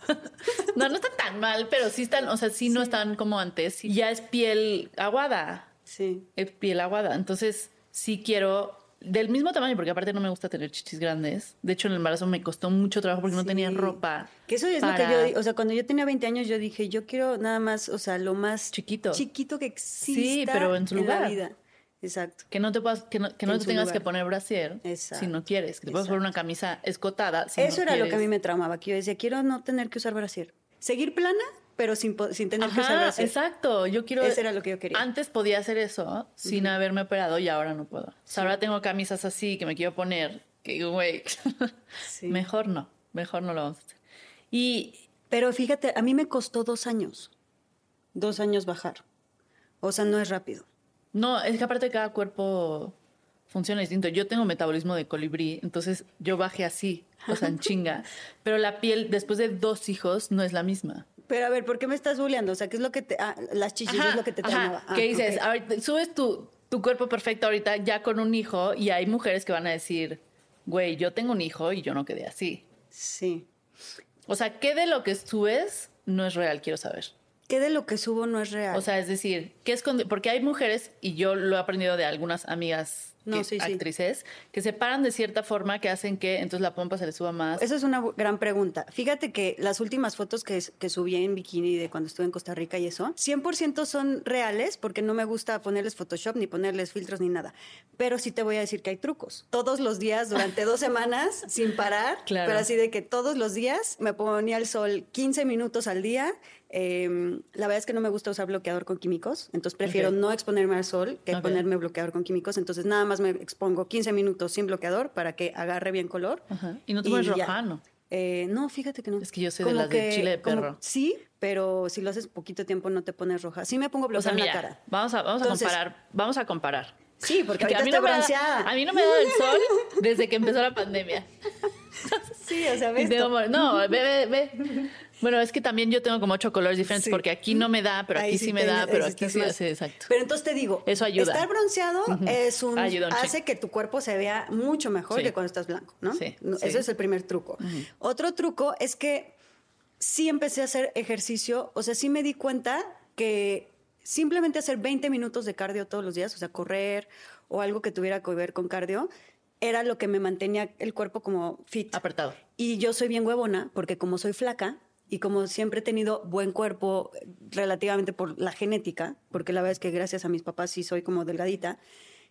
*laughs* no, no está tan mal, pero sí están, o sea, sí, no están como antes. Ya es piel aguada. Sí. Es piel aguada. Entonces, sí quiero del mismo tamaño, porque aparte no me gusta tener chichis grandes. De hecho, en el embarazo me costó mucho trabajo porque no tenía ropa. Que eso es lo que yo, o sea, cuando yo tenía 20 años yo dije, yo quiero nada más, o sea, lo más Chiquito. chiquito que exista Sí, pero en su la lugar. vida. Exacto. Que no te puedas, que no, que no te tengas lugar. que poner brasier Exacto. si no quieres. Que te puedas poner una camisa escotada. si eso no era lo que a quieres. mí me traumaba, que yo decía, quiero no tener que usar brasier. Seguir plana, pero sin, sin tener que usar Ajá, brasier. exacto. Yo quiero. Ese era lo que yo quería. Antes podía hacer eso sin haberme operado y ahora no puedo. O sea, ahora tengo camisas así que me quiero poner. Que güey, Sí. *laughs* mejor no. Mejor no lo vamos a hacer. Y Pero fíjate, a mí me costó dos años. Dos años bajar. O sea, no es rápido. No, es que aparte cada cuerpo funciona distinto. Yo tengo metabolismo de colibrí, entonces yo bajé así, o sea, en *laughs* chinga. Pero la piel después de dos hijos no es la misma. Pero a ver, ¿por qué me estás bulleando? O sea, ¿qué es lo que te... ah, las chichis Ajá, es lo que te traumaba. Ah, ¿Qué dices? ok. Ahorita subes tu, tu cuerpo perfecto ahorita ya con un hijo y hay mujeres que van a decir, güey, yo tengo un hijo y yo no quedé así. Sí. O sea, ¿qué de lo que subes no es real? Quiero saber. ¿Qué de lo que subo no es real? O sea, es decir, ¿qué es porque hay mujeres, y yo lo he aprendido de algunas amigas no, actrices que se paran de cierta forma que hacen que entonces la pompa se le suba más. Esa es una gran pregunta. Fíjate que las últimas fotos que, que subí en bikini de cuando estuve en Costa Rica y eso, 100% son reales porque no me gusta ponerles Photoshop ni ponerles filtros ni nada. Pero sí te voy a decir que hay trucos. Todos los días, durante dos semanas, sin parar, claro. pero así de que todos los días me ponía el sol 15 minutos al día Em, la verdad es que no me gusta usar bloqueador con químicos, entonces prefiero no exponerme al sol que ponerme bloqueador con químicos. Entonces nada más me expongo 15 minutos sin bloqueador para que agarre bien color. ¿Y no te pones rojano? Eh, no, fíjate que no. Es que yo soy de las de chile de perro. sí, pero si lo haces poquito tiempo no te pones roja. Sí me pongo bloqueador en la cara. Vamos a, vamos a comparar. Vamos a comparar. Sí, porque, a mí no me da, A mí no me da el sol desde que empezó la *laughs* pandemia. Sí, o sea, ves. *laughs* No, ve, ve, ve. Bueno, es que también yo tengo como ocho colores diferentes porque aquí no me da, pero aquí sí, me da, pero aquí sí hace exacto. Pero entonces te digo, eso ayuda. Estar bronceado es un hace que tu cuerpo se vea mucho mejor que cuando estás blanco, ¿no? Sí, Ese es el primer truco. Otro truco es que sí empecé a hacer ejercicio, o sea, sí me di cuenta que simplemente hacer 20 minutos de cardio todos los días, o sea, correr o algo que tuviera que ver con cardio, era lo que me mantenía el cuerpo como fit. Apretado. Y yo soy bien huevona, porque como soy flaca, y como siempre he tenido buen cuerpo relativamente por la genética, porque la verdad es que gracias a mis papás sí soy como delgadita,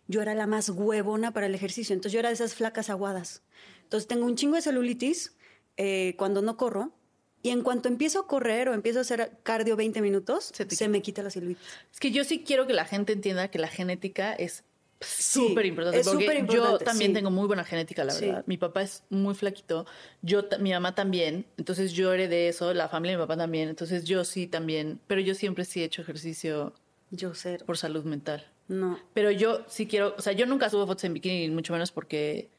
yo era la más huevona para el ejercicio. Entonces yo era de esas flacas aguadas. Entonces tengo un chingo de celulitis eh, cuando no corro. Y en cuanto empiezo a correr o empiezo a hacer cardio 20 minutos, se, se me quita la celulitis. Es que yo sí quiero que la gente entienda que la genética es súper importante. porque yo también tengo muy buena genética, la verdad. Mi papá es muy flaquito, yo, mi mamá también, entonces yo de eso, la familia de mi papá también, entonces yo sí también, pero yo siempre sí he hecho ejercicio. Yo sé. Por salud mental. No. Pero yo sí quiero, o sea, yo nunca subo fotos en bikini, mucho menos porque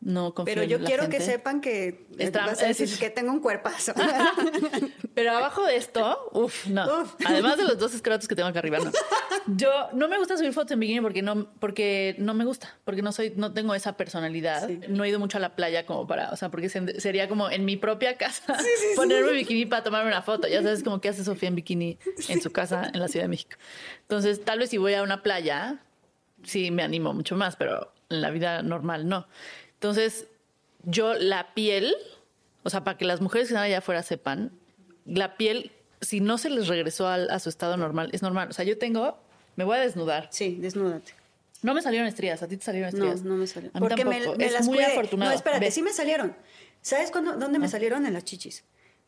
no confío Pero yo quiero que sepan que decir que tengo un cuerpazo. *laughs* Pero abajo de esto, uff, no. Además de los dos escrotos que tengo acá arriba, no. *laughs* Yo no me gusta subir fotos en bikini porque no, porque no me gusta, porque no soy, no tengo esa personalidad. No he ido mucho a la playa como para, o sea, porque sería como en mi propia casa ponerme bikini para tomarme una foto. Ya sabes como que hace Sofía en bikini en su casa en la Ciudad de México. Entonces, tal vez si voy a una playa, sí me animo mucho más, pero en la vida normal no. Entonces, yo la piel, o sea, para que las mujeres que están allá afuera sepan, la piel, si no se les regresó a, su estado normal, es normal. O sea, yo tengo, me voy a desnudar. Sí, desnúdate. No me salieron estrías, a ti te salieron estrías. No, no me salieron. A mí Porque me, es las muy afortunado. No, espérate, sí me salieron. ¿Sabes cuándo, dónde me ah. salieron? En las chichis.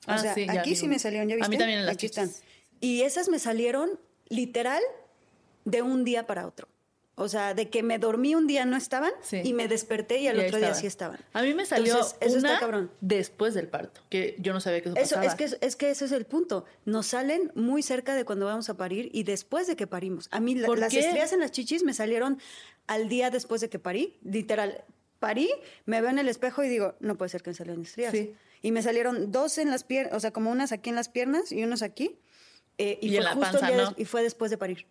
O ah, sea, sí, aquí sí me salieron, ¿ya viste? A mí también en las chichis. Están. Y esas me salieron literal de un día para otro. O sea, de que me dormí un día no estaban y me desperté y al otro día sí estaban. A mí me salió eso está cabrón. después del parto, que yo no sabía que eso, eso Es que, es que ese es el punto. Nos salen muy cerca de cuando vamos a parir y después de que parimos. A mí las estrías en las chichis me salieron al día después de que parí. Literal, parí, me veo en el espejo y digo, no puede ser que me salieron estrías. Y me salieron dos en las piernas, o sea, como unas aquí en las piernas y unos aquí. Eh, y, fue justo y fue después de parir.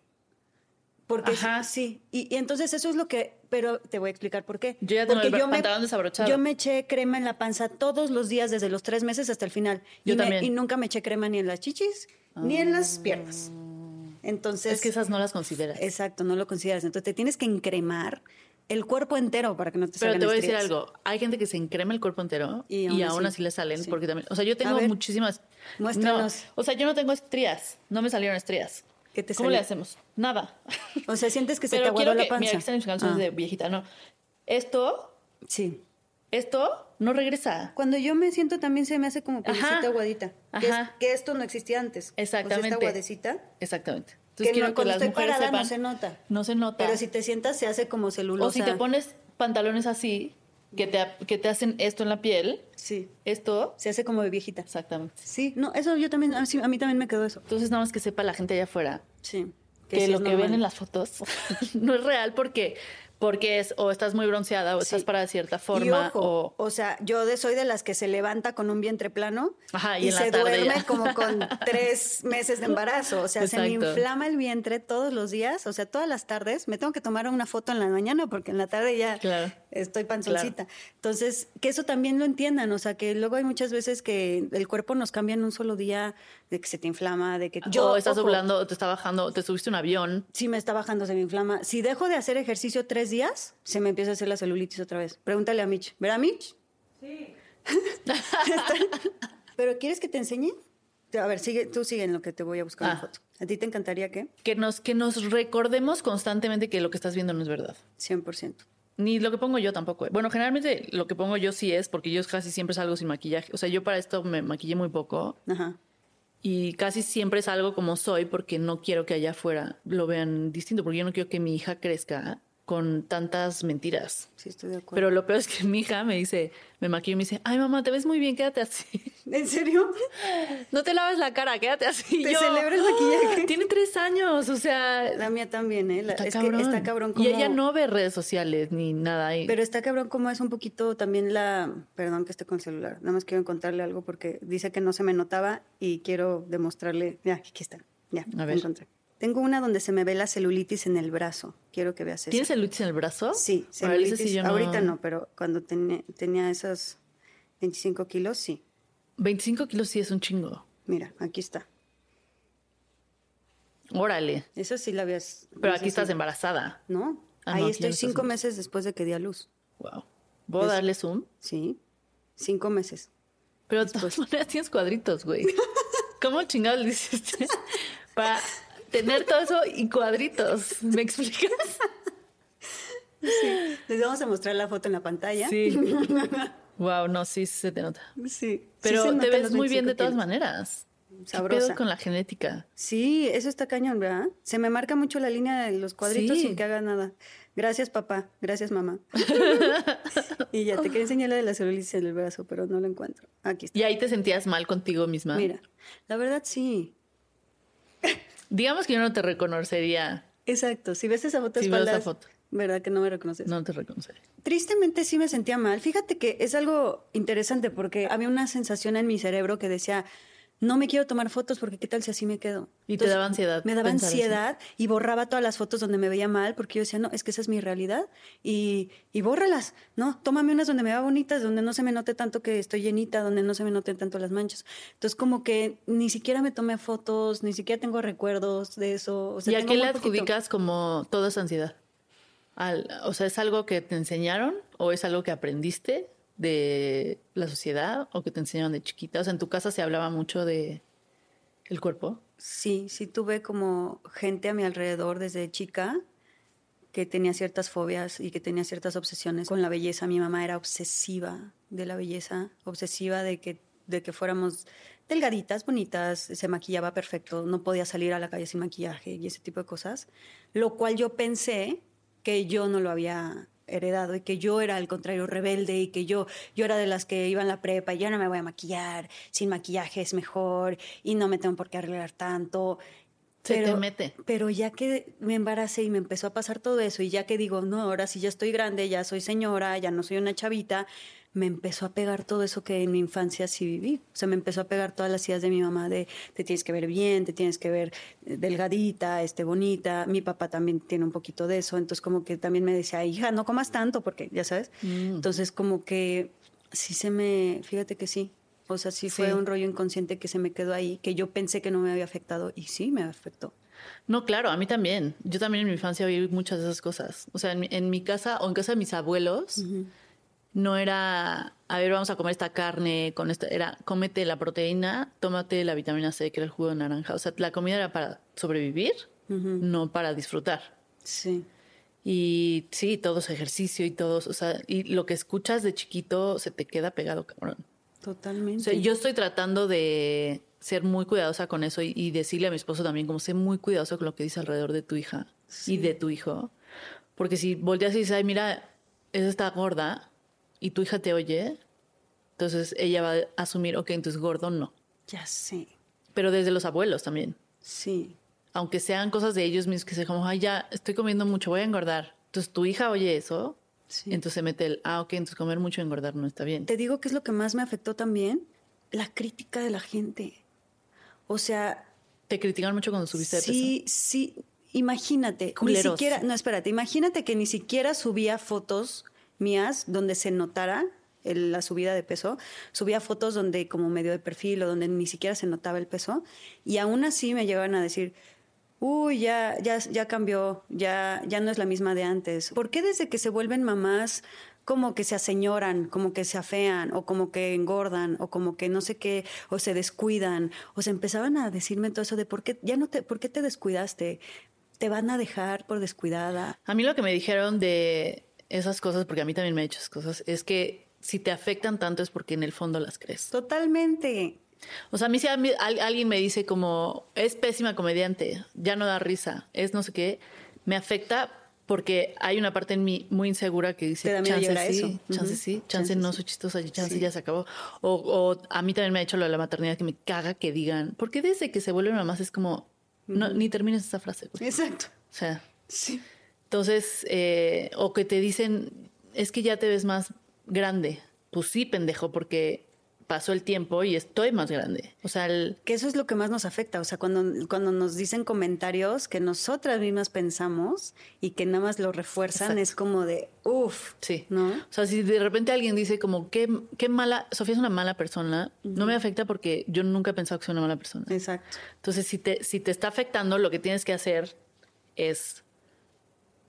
Porque sí, y, entonces eso es lo que, pero te voy a explicar por qué. Yo ya tengo Porque el yo me, desabrochado. Yo me eché crema en la panza todos los días desde los tres meses hasta el final. Yo y, también. y nunca me eché crema ni en las chichis ni en las piernas. Entonces. Es que esas no las consideras. Exacto, no lo consideras. Entonces te tienes que encremar el cuerpo entero para que no te Pero te voy a decir algo. Hay gente que se encrema el cuerpo entero y, aún, así, le salen. Porque también. O sea, yo tengo muchísimas. Muéstranos. o sea, yo no tengo estrías. No me salieron estrías. ¿Cómo le hacemos? Nada. O sea, sientes que se te aguadó la panza. Mira, aquí ah. de viejita, no. Esto. Sí. Esto no regresa. Cuando yo me siento también se me hace como pielecita aguadita. Ajá. Que, esto no existía antes. Exactamente. esta aguadecita. Exactamente. Entonces que cuando estoy parada no se nota. No se nota. Pero si te sientas se hace como celulosa. O si te pones pantalones así, que te, que te hacen esto en la piel. Sí. Esto. Se hace como de viejita. Exactamente. Sí, no, eso yo también, a mí, también me quedó eso. Entonces, nada más que sepa la gente allá afuera. Sí. Que, lo que ven en las fotos *laughs* no es real porque porque es o estás muy bronceada o estás para cierta forma o o sea yo de, soy de las que se levanta con un vientre plano y, se duerme como con *laughs* tres meses de embarazo o sea se me inflama el vientre todos los días o sea todas las tardes me tengo que tomar una foto en la mañana porque en la tarde ya estoy panzoncita. Entonces, que eso también lo entiendan, o sea, que luego hay muchas veces que el cuerpo nos cambia en un solo día, de que se te inflama, de que yo... estás doblando, te está bajando, te subiste un avión. Sí, me está bajando, se me inflama. Si dejo de hacer ejercicio tres días, se me empieza a hacer la celulitis otra vez. Pregúntale a Mitch. ¿Verá Mitch? Sí. *laughs* ¿Pero quieres que te enseñe? A ver, sigue, tú sigue en lo que te voy a buscar una ah. foto. ¿A ti te encantaría qué? Que nos, que nos recordemos constantemente que lo que estás viendo no es verdad. 100%. Ni lo que pongo yo tampoco. Bueno, generalmente lo que pongo yo sí es porque yo casi siempre salgo sin maquillaje. O sea, yo para esto me maquillé muy poco. Ajá. Y casi siempre salgo como soy porque no quiero que allá afuera lo vean distinto, porque yo no quiero que mi hija crezca con tantas mentiras. Sí, estoy de acuerdo. Pero lo peor es que mi hija me dice, me maquillo y me dice, ay mamá, te ves muy bien, quédate así. *laughs* ¿En serio? *laughs* No te laves la cara, quédate así. Te celebra el maquillaje. Tiene tres años, o sea. La mía también, ¿eh? está es cabrón. que está cabrón como... Y ella no ve redes sociales ni nada ahí. Pero está cabrón como es un poquito también la. Perdón que esté con el celular. Nada más quiero encontrarle algo porque dice que no se me notaba y quiero demostrarle. Ya, aquí está. Ya, a ver. Encontré. Tengo una donde se me ve la celulitis en el brazo. Quiero que veas eso. ¿Tienes celulitis en el brazo? Sí, celulitis. Ahorita no, pero cuando tenía, esos 25 kilos, sí. 25 kilos sí es un chingo. Mira, aquí está. Órale. Eso sí la habías. Pero aquí estás embarazada. No. Ah, Ahí estoy cinco meses después de que di a luz. Wow. ¿Puedo darle zoom? Sí. Cinco meses. Pero de todas maneras tienes cuadritos, güey. *laughs* ¿Cómo chingados le hiciste? Para *laughs* tener todo eso y cuadritos. ¿Me explicas? Sí. Les vamos a mostrar la foto en la pantalla. Sí. *laughs* wow, no, sí se te nota. Sí. Pero te ves muy bien de todas maneras. Sabrosa. con la genética? Sí, eso está cañón, ¿verdad? Se me marca mucho la línea de los cuadritos sin que haga nada. Gracias, papá. Gracias, mamá. *laughs* y ya te quería enseñar la de la celulitis en el brazo, pero no lo encuentro. Aquí está. ¿Y ahí te sentías mal contigo misma? Mira, la verdad sí. Digamos que yo no te reconocería. Exacto. Si ves esa foto, si espaldas, esa foto. ¿verdad que no me reconoces? No te reconocería. Tristemente sí me sentía mal. Fíjate que es algo interesante porque había una sensación en mi cerebro que decía, no me quiero tomar fotos porque qué tal si así me quedo. Y te daba ansiedad. Me daba ansiedad y borraba todas las fotos donde me veía mal porque yo decía, no, es que esa es mi realidad y, y bórralas, ¿no? Tómame unas donde me vea bonitas, donde no se me note tanto que estoy llenita, donde no se me noten tanto las manchas. Entonces como que ni siquiera me tomé fotos, ni siquiera tengo recuerdos de eso. ¿Y a qué le adjudicas como toda esa ansiedad? Al, o sea, ¿es algo que te enseñaron o es algo que aprendiste? De la sociedad o que te enseñaron de chiquita? O sea, en tu casa se hablaba mucho de el cuerpo. Sí, sí tuve como gente a mi alrededor desde chica que tenía ciertas fobias y que tenía ciertas obsesiones con la belleza. Mi mamá era obsesiva de la belleza, obsesiva de que, de que fuéramos delgaditas, bonitas, se maquillaba perfecto, no podía salir a la calle sin maquillaje y ese tipo de cosas, lo cual yo pensé que yo no lo había heredado y que yo era al contrario rebelde y que yo, yo era de las que iban la prepa y ya no me voy a maquillar, sin maquillaje es mejor y no me tengo por qué arreglar tanto. Se pero, te mete. Pero ya que me embaracé y me empezó a pasar todo eso y ya que digo, no, ahora sí ya estoy grande, ya soy señora, ya no soy una chavita, me empezó a pegar todo eso que en mi infancia sí viví. O sea, me empezó a pegar todas las ideas de mi mamá de te tienes que ver bien, te tienes que ver eh, delgadita, este, bonita. Mi papá también tiene un poquito de eso. Entonces, como que también me decía, hija, no comas tanto, porque ya sabes. Mm. Entonces, como que sí se me, fíjate que sí. O sea, sí, fue un rollo inconsciente que se me quedó ahí, que yo pensé que no me había afectado y sí me afectó. No, claro, a mí también. Yo también en mi infancia viví muchas de esas cosas. O sea, en mi, casa o en casa de mis abuelos, no era, a ver, vamos a comer esta carne con esta, era, cómete la proteína, tómate la vitamina C, que era el jugo de naranja. O sea, la comida era para sobrevivir, no para disfrutar. Sí. Y sí, todos ejercicio y todos, o sea, y lo que escuchas de chiquito se te queda pegado, cabrón. Totalmente. O sea, yo estoy tratando de ser muy cuidadosa con eso y, decirle a mi esposo también, como sé muy cuidadoso con lo que dice alrededor de tu hija y de tu hijo. Porque si volteas y dices, ay, mira, esa está gorda, y tu hija te oye, entonces ella va a asumir, ok, entonces gordo no. Ya sé. Pero desde los abuelos también. Sí. Aunque sean cosas de ellos mismos que se como, ay, ya estoy comiendo mucho, voy a engordar. Entonces tu hija oye eso, sí. entonces se mete el, ah, ok, entonces comer mucho y engordar no está bien. Te digo que es lo que más me afectó también, la crítica de la gente. O sea... ¿Te critican mucho cuando subiste de peso? Sí, sí. Imagínate, ni siquiera, no, espérate, imagínate que ni siquiera subía fotos mías donde se notara la subida de peso, subía fotos donde como medio de perfil o donde ni siquiera se notaba el peso y aún así me llegaban a decir, uy, ya, ya, ya cambió, ya, ya no es la misma de antes. ¿Por qué desde que se vuelven mamás como que se aseñoran, como que se afean, o como que engordan, o como que no sé qué, o se descuidan, o se empezaban a decirme todo eso de por qué ya no te, por qué te descuidaste, te van a dejar por descuidada. A mí lo que me dijeron de esas cosas, porque a mí también me ha hecho esas cosas, es que si te afectan tanto es porque en el fondo las crees. Totalmente. O sea, a mí si alguien me dice como, es pésima comediante, ya no da risa, es no sé qué, me afecta porque hay una parte en mí muy insegura que dice, chance sí, chance sí, chance no soy chistosa, chance ya se acabó. O, a mí también me ha hecho lo de la maternidad que me caga que digan, porque desde que se vuelven mamás es como, no, ni termines esa frase. Exacto. O sea, sí. Entonces, eh, o que te dicen, es que ya te ves más grande. Pues sí, pendejo, porque pasó el tiempo y estoy más grande. O sea, que eso es lo que más nos afecta. O sea, cuando, cuando nos dicen comentarios que nosotras mismas pensamos y que nada más lo refuerzan, es como de, uff. Sí. ¿No? O sea, si de repente alguien dice como, qué, qué mala, Sofía es una mala persona, no me afecta porque yo nunca he pensado que soy una mala persona. Exacto. Entonces, si te, si te está afectando, lo que tienes que hacer es,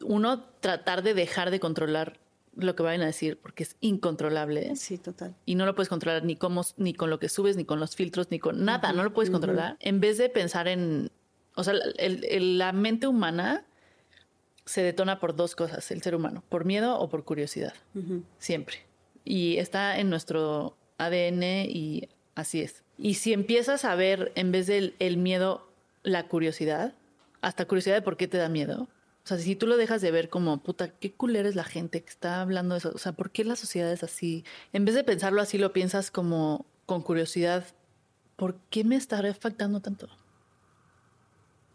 uno, tratar de dejar de controlar lo que vayan a decir porque es incontrolable. Sí, total. Y no lo puedes controlar ni cómo, ni con lo que subes, ni con los filtros, ni con nada. no lo puedes controlar. En vez de pensar en, o sea, la mente humana se detona por dos cosas, el ser humano, por miedo o por curiosidad, siempre. Y está en nuestro ADN y así es. Y si empiezas a ver en vez del el miedo, la curiosidad, hasta curiosidad de por qué te da miedo, o sea, si tú lo dejas de ver como, puta, qué culera es la gente que está hablando de eso. O sea, ¿por qué la sociedad es así? En vez de pensarlo así, lo piensas como con curiosidad. ¿Por qué me estará afectando tanto?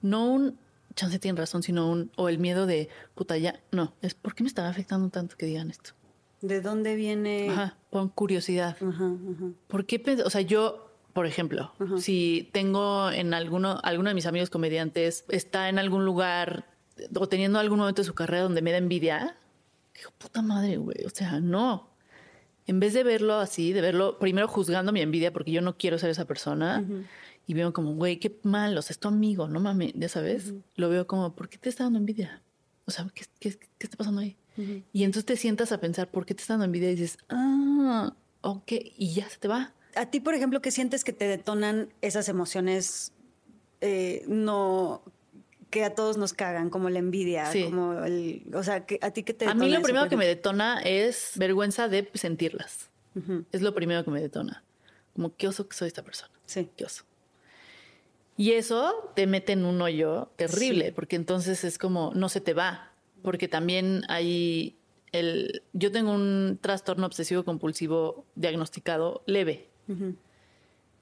No un chance tiene razón, sino un, o el miedo de, puta, ya, no, es ¿por qué me estará afectando tanto que digan esto? ¿De dónde viene? Ajá, con curiosidad. Ajá, ajá. ¿Por qué? O sea, yo, por ejemplo, si tengo en alguno, alguno de mis amigos comediantes está en algún lugar o teniendo algún momento de su carrera donde me da envidia, digo, puta madre, güey, o sea, no. En vez de verlo así, de verlo primero juzgando mi envidia porque yo no quiero ser esa persona y veo como, güey, qué mal, o sea, es tu amigo, no mames, ya sabes, lo veo como, ¿por qué te está dando envidia? O sea, ¿qué, qué, está pasando ahí? Y entonces te sientas a pensar, ¿por qué te está dando envidia? Y dices, ah, ok, y ya se te va. A ti, por ejemplo, ¿qué sientes que te detonan esas emociones eh, no que a todos nos cagan, como la envidia, como el, o sea, que a ti que te detona A mí lo primero que me detona es vergüenza de sentirlas. Es lo primero que me detona. Como qué oso que soy esta persona. Sí. Qué oso. Y eso te mete en un hoyo terrible, porque entonces es como no se te va, porque también hay el yo tengo un trastorno obsesivo compulsivo diagnosticado leve.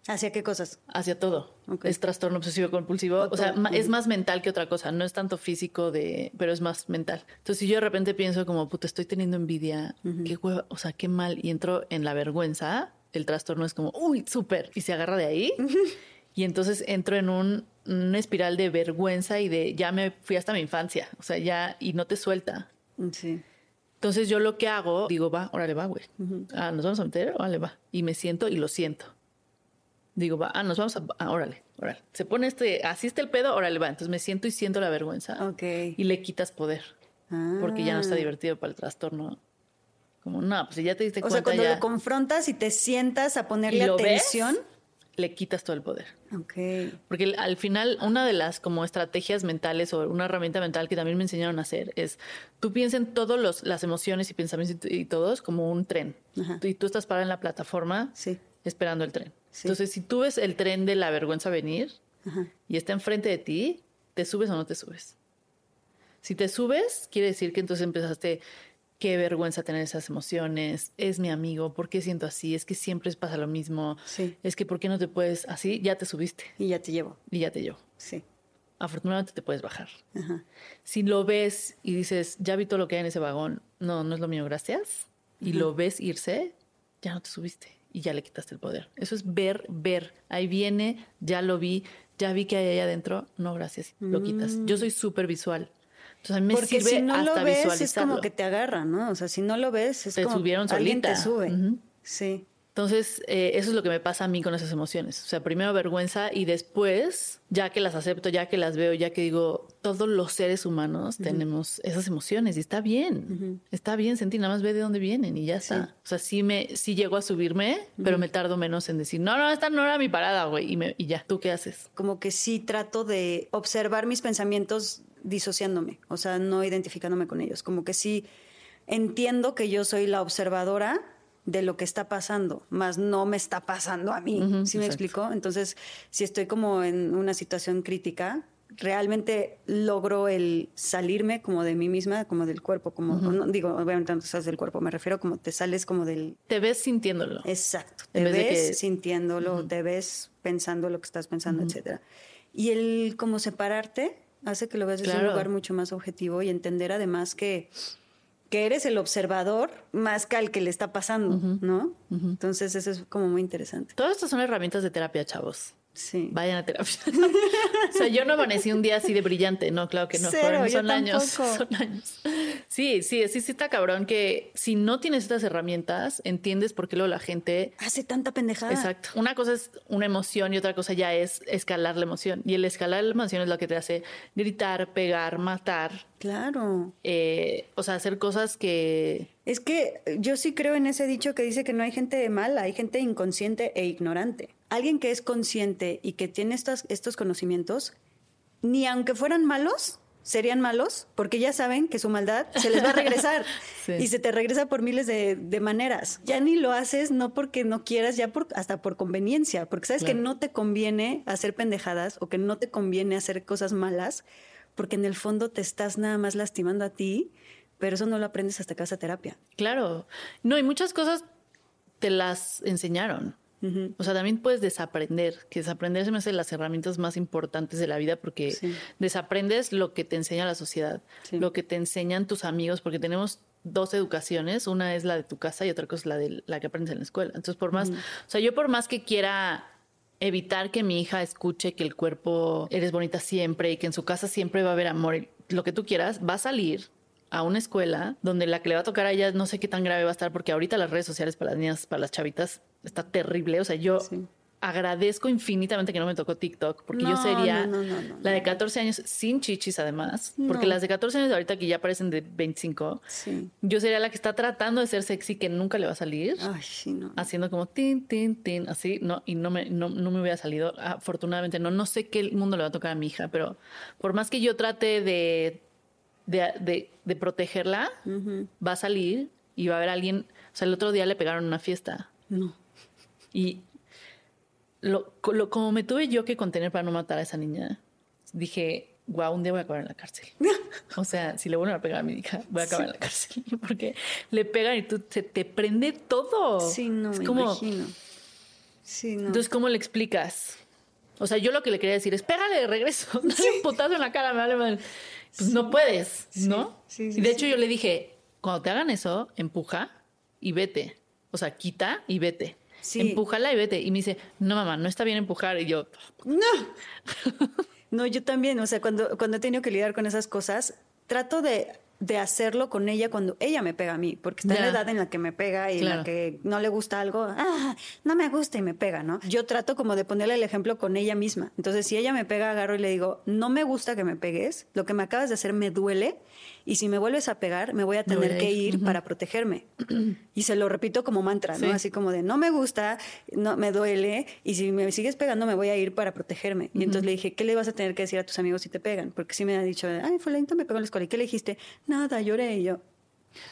¿Hacia qué cosas? Hacia todo. Es trastorno obsesivo compulsivo. O, sea, es más mental que otra cosa. No es tanto físico de, pero es más mental. Entonces, si yo de repente pienso como, puta, estoy teniendo envidia, qué hueva, o sea, qué mal, y entro en la vergüenza, el trastorno es como, uy, súper, y se agarra de ahí. Y entonces entro en un, una espiral de vergüenza y de, ya me fui hasta mi infancia. O sea, ya, y no te suelta. Sí. Entonces yo lo que hago, digo, va, órale, va, güey. Ah, nos vamos a meter, órale, va. Y me siento y lo siento digo, va, ah, nos vamos a, ah, órale, órale. Se pone este, así está el pedo, órale, va. Entonces me siento y siento la vergüenza. Ok. Y le quitas poder. Porque ya no está ah. divertido para el trastorno. Como, no, pues si ya te diste cuenta. O sea, cuando lo confrontas y te sientas a ponerle atención. le quitas todo el poder. Ok. Porque al final, una de las como estrategias mentales o una herramienta mental que también me enseñaron a hacer es, tú piensas en todas las emociones y pensamientos y, todos como un tren. Y tú estás parado en la plataforma sí. esperando el tren. Entonces, si tú ves el tren de la vergüenza venir y está enfrente de ti, ¿te subes o no te subes? Si te subes, quiere decir que entonces empezaste, qué vergüenza tener esas emociones, es mi amigo, ¿por qué siento así? Es que siempre pasa lo mismo, es que ¿por qué no te puedes así? Ya te subiste. Y ya te llevo. Y ya te llevo. Sí. Afortunadamente te puedes bajar. Si lo ves y dices, ya vi todo lo que hay en ese vagón, no, no es lo mío, gracias, y lo ves irse, ya no te subiste y ya le quitaste el poder. Eso es ver, ver. Ahí viene, ya lo vi, ya vi que hay ahí adentro. No, gracias, lo quitas. Yo soy súper visual. Entonces a mí me Porque sirve si no hasta lo ves, es como que te agarra, ¿no? O sea, si no lo ves, es Te como subieron alguien te solita. sube. Ujú. Sí. Entonces, eh, eso es lo que me pasa a mí con esas emociones. O sea, primero vergüenza y después, ya que las acepto, ya que las veo, ya que digo, todos los seres humanos tenemos esas emociones y está bien. Está bien sentir, nada más ve de dónde vienen y ya está. O sea, sí, me, sí llego a subirme, pero me tardo menos en decir, no, no, esta no era mi parada, güey. Y, me- y ya, ¿tú qué haces? Como que sí trato de observar mis pensamientos disociándome, o sea, no identificándome con ellos. Como que sí entiendo que yo soy la observadora de lo que está pasando, más no me está pasando a mí. Ujú, ¿Sí me exacto. explico? Entonces, si estoy como en una situación crítica, realmente logro el salirme como de mí misma, como del cuerpo, como, no, digo, obviamente no sales del cuerpo, me refiero como te sales como del... Te ves sintiéndolo. Exacto, te ves que- sintiéndolo, te ves pensando lo que estás pensando, etcétera. Y el como separarte hace que lo veas desde un Claro. lugar mucho más objetivo y entender además que, que eres el observador más que al que le está pasando, ¿no? Entonces eso es como muy interesante. Todas estas son herramientas de terapia, chavos. Sí. Vayan a terapia. *laughs* o sea, yo no amanecí un día así de brillante. No, claro que no. Cero, Fueron- son años. *laughs* Son años. Sí, sí, sí, sí está cabrón que si no tienes estas herramientas, entiendes por qué luego la gente Hace tanta pendejada. Exacto. Una cosa es una emoción y otra cosa ya es escalar la emoción. Y el escalar la emoción es lo que te hace gritar, pegar, matar. Claro. eh, o sea, hacer cosas que... Es que yo sí creo en ese dicho que dice que no hay gente mala, hay gente inconsciente e ignorante. Alguien que es consciente y que tiene estas, estos conocimientos, ni aunque fueran malos, serían malos, porque ya saben que su maldad se les va a regresar. *laughs* Sí. Y se te regresa por miles de, de maneras. Ya ni lo haces, no porque no quieras, ya por, hasta por conveniencia, porque sabes que no te conviene hacer pendejadas o que no te conviene hacer cosas malas, porque en el fondo te estás nada más lastimando a ti, pero eso no lo aprendes hasta que vas a terapia. Claro. No, y muchas cosas te las enseñaron. O sea, también puedes desaprender, que desaprender se me hace las herramientas más importantes de la vida porque Sí. desaprendes lo que te enseña la sociedad, Sí. lo que te enseñan tus amigos, porque tenemos dos educaciones, una es la de tu casa y otra cosa es la de la que aprendes en la escuela. Entonces, por más, o sea, yo por más que quiera evitar que mi hija escuche que el cuerpo eres bonita siempre y que en su casa siempre va a haber amor, lo que tú quieras, va a salir a una escuela donde la que le va a tocar a ella no sé qué tan grave va a estar porque ahorita las redes sociales para las niñas, para las chavitas, está terrible. O sea, yo Sí. agradezco infinitamente que no me tocó TikTok porque yo sería no, no, la de no. 14 años sin chichis además, porque las de 14 años de ahorita que ya parecen de 25, Sí. yo sería la que está tratando de ser sexy que nunca le va a salir. Ay, sí, no. Haciendo como tin, tin, tin, así, no, y no me, no, no me hubiera salido. Afortunadamente, no, no sé qué mundo le va a tocar a mi hija, pero por más que yo trate de, de, de- de protegerla, va a salir y va a haber alguien. O sea, el otro día le pegaron una fiesta No. y lo, co- lo- como me tuve yo que contener para no matar a esa niña, dije, guau, un día voy a acabar en la cárcel. *laughs* O sea, si le vuelven a pegar a mi hija, voy a acabar en la cárcel. *laughs* Porque le pegan y tú se te prende todo. Sí, no, es me como, imagino. Sí, no. entonces, ¿cómo le explicas? O sea, yo lo que le quería decir es, pégale de regreso, *laughs* dale un putazo en la cara, me vale mal. Pues no puedes, ¿no? sí, sí, y de hecho yo le dije, cuando te hagan eso, empuja y vete. O sea, quita y vete. Empújala y vete. Y me dice, no, mamá, no está bien empujar. Y yo, No. *laughs* No, yo también, o sea, cuando, cuando he tenido que lidiar con esas cosas, trato de, de hacerlo con ella cuando ella me pega a mí, porque está en la edad en la que me pega y en la que no le gusta algo, ah, no me gusta y me pega, ¿no? Yo trato como de ponerle el ejemplo con ella misma. Entonces, si ella me pega, agarro y le digo, no me gusta que me pegues, lo que me acabas de hacer me duele y si me vuelves a pegar, me voy a voy tener que ir. para protegerme. *clears throat* y se lo repito como mantra, ¿no? Sí. Así como de, no me gusta, no me duele y si me sigues pegando me voy a ir para protegerme. Y entonces le dije, ¿qué le vas a tener que decir a tus amigos si te pegan? Porque sí me ha dicho, ay, fulanito me pegó en la escuela. ¿Y qué le dijiste? Nada, lloré y yo.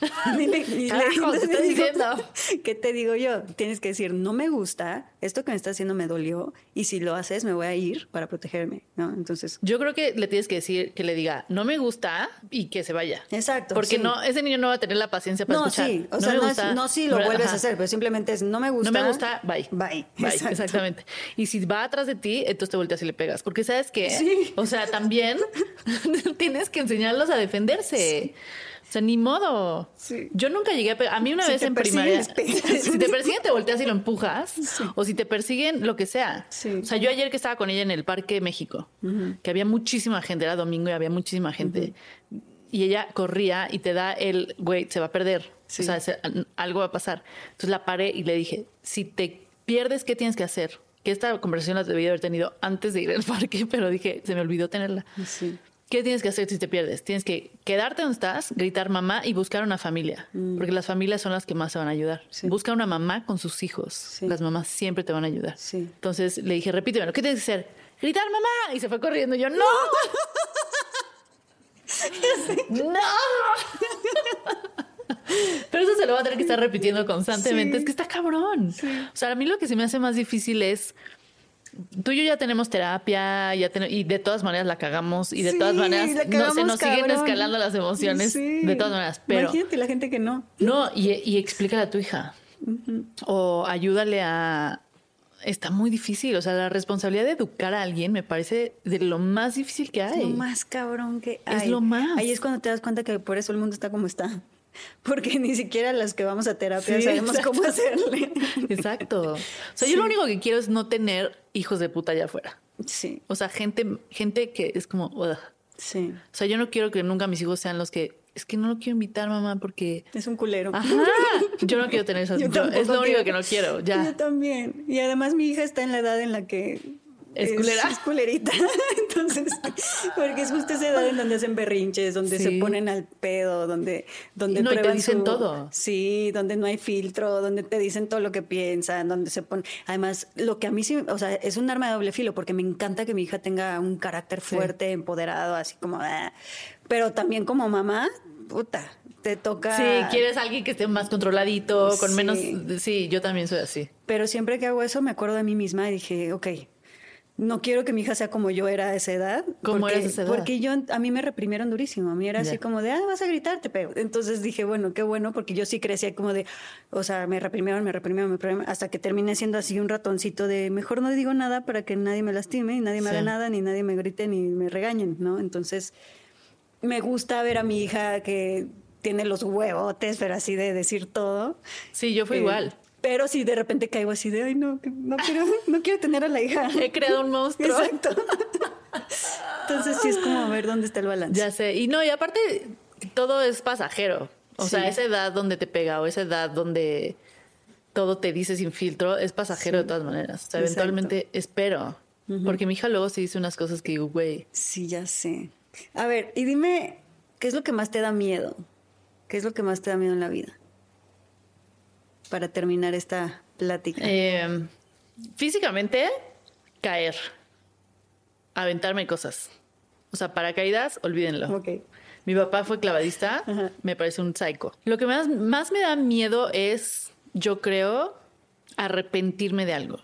*laughs* Y le- y le- Carajo, ¿qué estás diciendo? *laughs* ¿Qué te digo yo? Tienes que decir, no me gusta, esto que me está haciendo me dolió y si lo haces me voy a ir para protegerme, ¿no? Entonces, yo creo que le tienes que decir, que le diga, no me gusta y que se vaya. exacto. Porque sí. no, ese niño no va a tener la paciencia para No, escuchar. sí, o no sea, no, gusta, es, no si lo vuelves Ajá. a hacer, pero simplemente es no me gusta. No me gusta, bye. Bye. Bye, *laughs* Exacto. exactamente. Y si va atrás de ti, entonces te volteas y le pegas. Porque sabes que, Sí. o sea, también tienes que enseñarlos a defenderse. O sea, ni modo. Sí. Yo nunca llegué a. A mí una Si vez en primaria. *laughs* si te persiguen, te volteas y lo empujas. O si te persiguen, lo que sea. Sí. O sea, yo ayer que estaba con ella en el Parque México, que había muchísima gente, era domingo y había muchísima gente. y ella corría y te da el, güey, se va a perder. O sea, se- algo va a pasar. Entonces la paré y le dije, si te pierdes, ¿qué tienes que hacer? Que esta conversación la debí haber tenido antes de ir al *laughs* parque, pero dije, se me olvidó tenerla. Sí. ¿Qué tienes que hacer si te pierdes? Tienes que quedarte donde estás, gritar mamá y buscar una familia, porque las familias son las que más te van a ayudar. Mm. Sí. Busca una mamá con sus hijos. Sí. Las mamás siempre te van a ayudar. Sí. Entonces le dije, repítemelo, ¿qué tienes que hacer? Gritar mamá y se fue corriendo. Y yo, no. *laughs* *laughs* no. Pero eso se lo va a tener que estar repitiendo constantemente. Es que está cabrón. O sea, a mí lo que se me hace más difícil es tú y yo ya tenemos terapia, ya ten- y de todas maneras la cagamos y de Sí, todas maneras no, se nos siguen escalando las emociones Sí. de todas maneras. Pero Imagínate la gente que no. no, y, y explícale a tu hija o ayúdale a... Está muy difícil, o sea, la responsabilidad de educar a alguien me parece de lo más difícil que hay. Es lo más cabrón que Es hay. lo más. Ahí es cuando te das cuenta que por eso el mundo está como está. *laughs* Porque ni siquiera las que vamos a terapia Sí, sabemos exacto. cómo hacerle. *laughs* Exacto. O sea, yo lo único que quiero es no tener hijos de puta allá afuera. Sí, O sea, gente, gente que es como... ugh. sí. O sea, yo no quiero que nunca mis hijos sean los que... Es que no lo quiero invitar, mamá, porque... Es un culero. Ajá. *laughs* Yo no quiero tener esas. Yo yo- es lo único quiero. que no quiero. Yo Ya. también. Y además mi hija está en la edad en la que ¿Es culera? Es culerita. *laughs* Entonces, porque es justo esa edad en donde hacen berrinches, donde Sí. se ponen al pedo, donde, donde No, y te prueban dicen su- todo. Sí, donde no hay filtro, donde te dicen todo lo que piensan, donde se ponen. Además, lo que a mí sí, o sea, es un arma de doble filo, porque me encanta que mi hija tenga un carácter fuerte, empoderado, así como. "Ah". Pero también como mamá, puta, te toca. Sí, quieres alguien que esté más controladito, con Sí. menos. Sí, yo también soy así. Pero siempre que hago eso me acuerdo de mí misma y dije, ok, no quiero que mi hija sea como yo era a esa edad. ¿Cómo porque, esa edad? Porque yo, a mí me reprimieron durísimo. A mí era así como de, ah, vas a gritar, te pego. Entonces dije, bueno, qué bueno, porque yo sí crecía como de, o sea, me reprimieron, me reprimieron, me reprimieron, hasta que terminé siendo así un ratoncito de, mejor no digo nada para que nadie me lastime, y nadie me Sí. haga nada, ni nadie me grite, ni me regañen, ¿no? Entonces, me gusta ver a mi hija que tiene los huevotes, pero así de decir todo. Sí, yo fui Eh, igual. Pero si de repente caigo así de, ay, no, no quiero, no quiero tener a la hija. He creado un monstruo. Exacto. Entonces sí es como ver dónde está el balance. Ya sé. Y no, y aparte, todo es pasajero. O sea, esa edad donde te pega o esa edad donde todo te dice sin filtro es pasajero de todas maneras. O sea, Exacto. eventualmente espero. Porque mi hija luego se dice unas cosas que digo, güey. Sí, ya sé. A ver, y dime, ¿qué es lo que más te da miedo? ¿Qué es lo que más te da miedo en la vida? Para terminar esta plática. Eh, físicamente, caer. Aventarme cosas. O sea, paracaídas, olvídenlo. ok. Mi papá fue clavadista, Ajá. me parece un psycho. Lo que más, más me da miedo es, yo creo, arrepentirme de algo.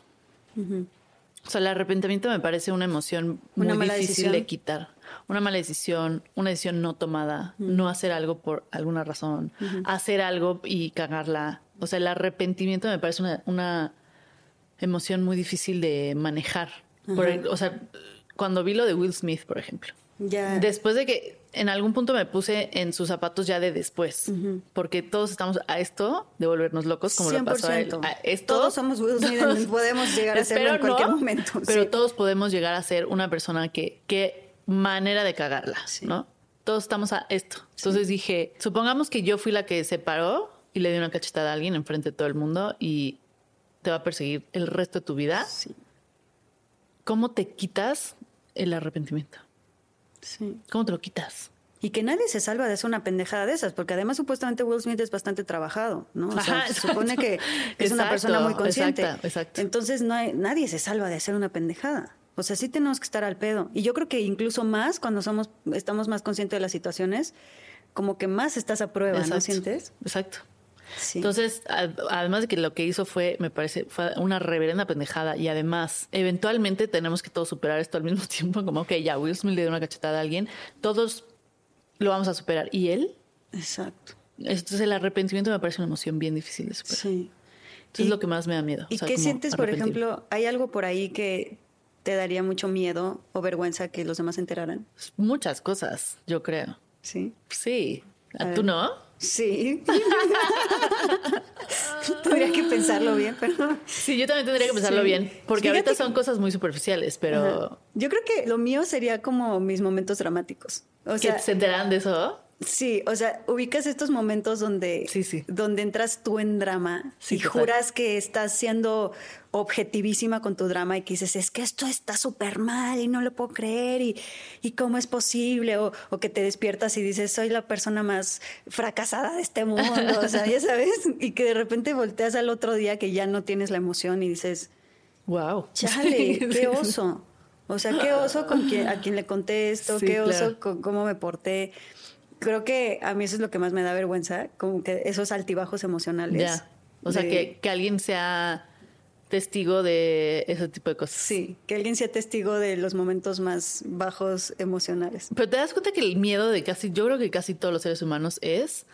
O sea, el arrepentimiento me parece una emoción muy Una difícil decisión. de quitar. Una mala decisión, una decisión no tomada, no hacer algo por alguna razón, hacer algo y cagarla. O sea, el arrepentimiento me parece una, una emoción muy difícil de manejar. Por el- o sea, cuando vi lo de Will Smith, por ejemplo. Ya. Después de que en algún punto me puse en sus zapatos ya de después, porque todos estamos a esto de volvernos locos, como lo pasó a él. 100%. A esto, Todos somos Will Smith, todos- *laughs* podemos llegar a serlo en cualquier no, momento, Pero sí. todos podemos llegar a ser una persona que, qué manera de cagarla, Sí. ¿no? Todos estamos a esto. Entonces dije, supongamos que yo fui la que se paró y le di una cachetada a alguien enfrente de todo el mundo y te va a perseguir el resto de tu vida. Sí, ¿Cómo te quitas el arrepentimiento? sí. ¿Cómo te lo quitas? Y que nadie se salva de hacer una pendejada de esas, porque además supuestamente Will Smith es bastante trabajado, ¿no? O sea, Ajá, se supone que es una persona muy consciente. exacto, exacto. Entonces no hay, nadie se salva de hacer una pendejada. O sea, sí tenemos que estar al pedo. Y yo creo que incluso más cuando somos, estamos más conscientes de las situaciones, como que más estás a prueba, ¿no sientes? Exacto. Sí. Entonces, además de que lo que hizo fue, me parece, fue una reverenda pendejada y además, eventualmente tenemos que todos superar esto al mismo *laughs* tiempo, como que ya Will Smith le dio una cachetada a alguien, todos lo vamos a superar. ¿Y él? Exacto. Entonces el arrepentimiento me parece una emoción bien difícil de superar. Sí. Entonces es lo que más me da miedo. ¿Y o sea, qué sientes, por ejemplo? ¿Hay algo por ahí que te daría mucho miedo o vergüenza que los demás se enteraran? Muchas cosas, yo creo. Sí. Sí. A ¿Tú ver. no? Sí. *laughs* Tendría que pensarlo bien, pero. Sí, yo también tendría que pensarlo Sí. bien, porque Fíjate ahorita que- son cosas muy superficiales, pero Ajá. Yo creo que lo mío sería como mis momentos dramáticos. O que sea, se enteran de eso. Sí, o sea, ubicas estos momentos donde, Sí, sí. donde entras tú en drama Sí, y total. juras que estás siendo objetivísima con tu drama y que dices, es que esto está súper mal y no lo puedo creer y, y cómo es posible, o, o que te despiertas y dices, soy la persona más fracasada de este mundo, o sea, ya sabes, *laughs* y que de repente volteas al otro día que ya no tienes la emoción y dices, Wow. *laughs* Chale, qué oso. O sea, qué oso con quien, a quien le conté esto, qué oso claro. con cómo me porté. Creo que a mí eso es lo que más me da vergüenza, como que esos altibajos emocionales. Ya. O sea, que, que alguien sea testigo de ese tipo de cosas. Sí, que alguien sea testigo de los momentos más bajos emocionales. Pero te das cuenta que el miedo de casi, yo creo que casi todos los seres humanos es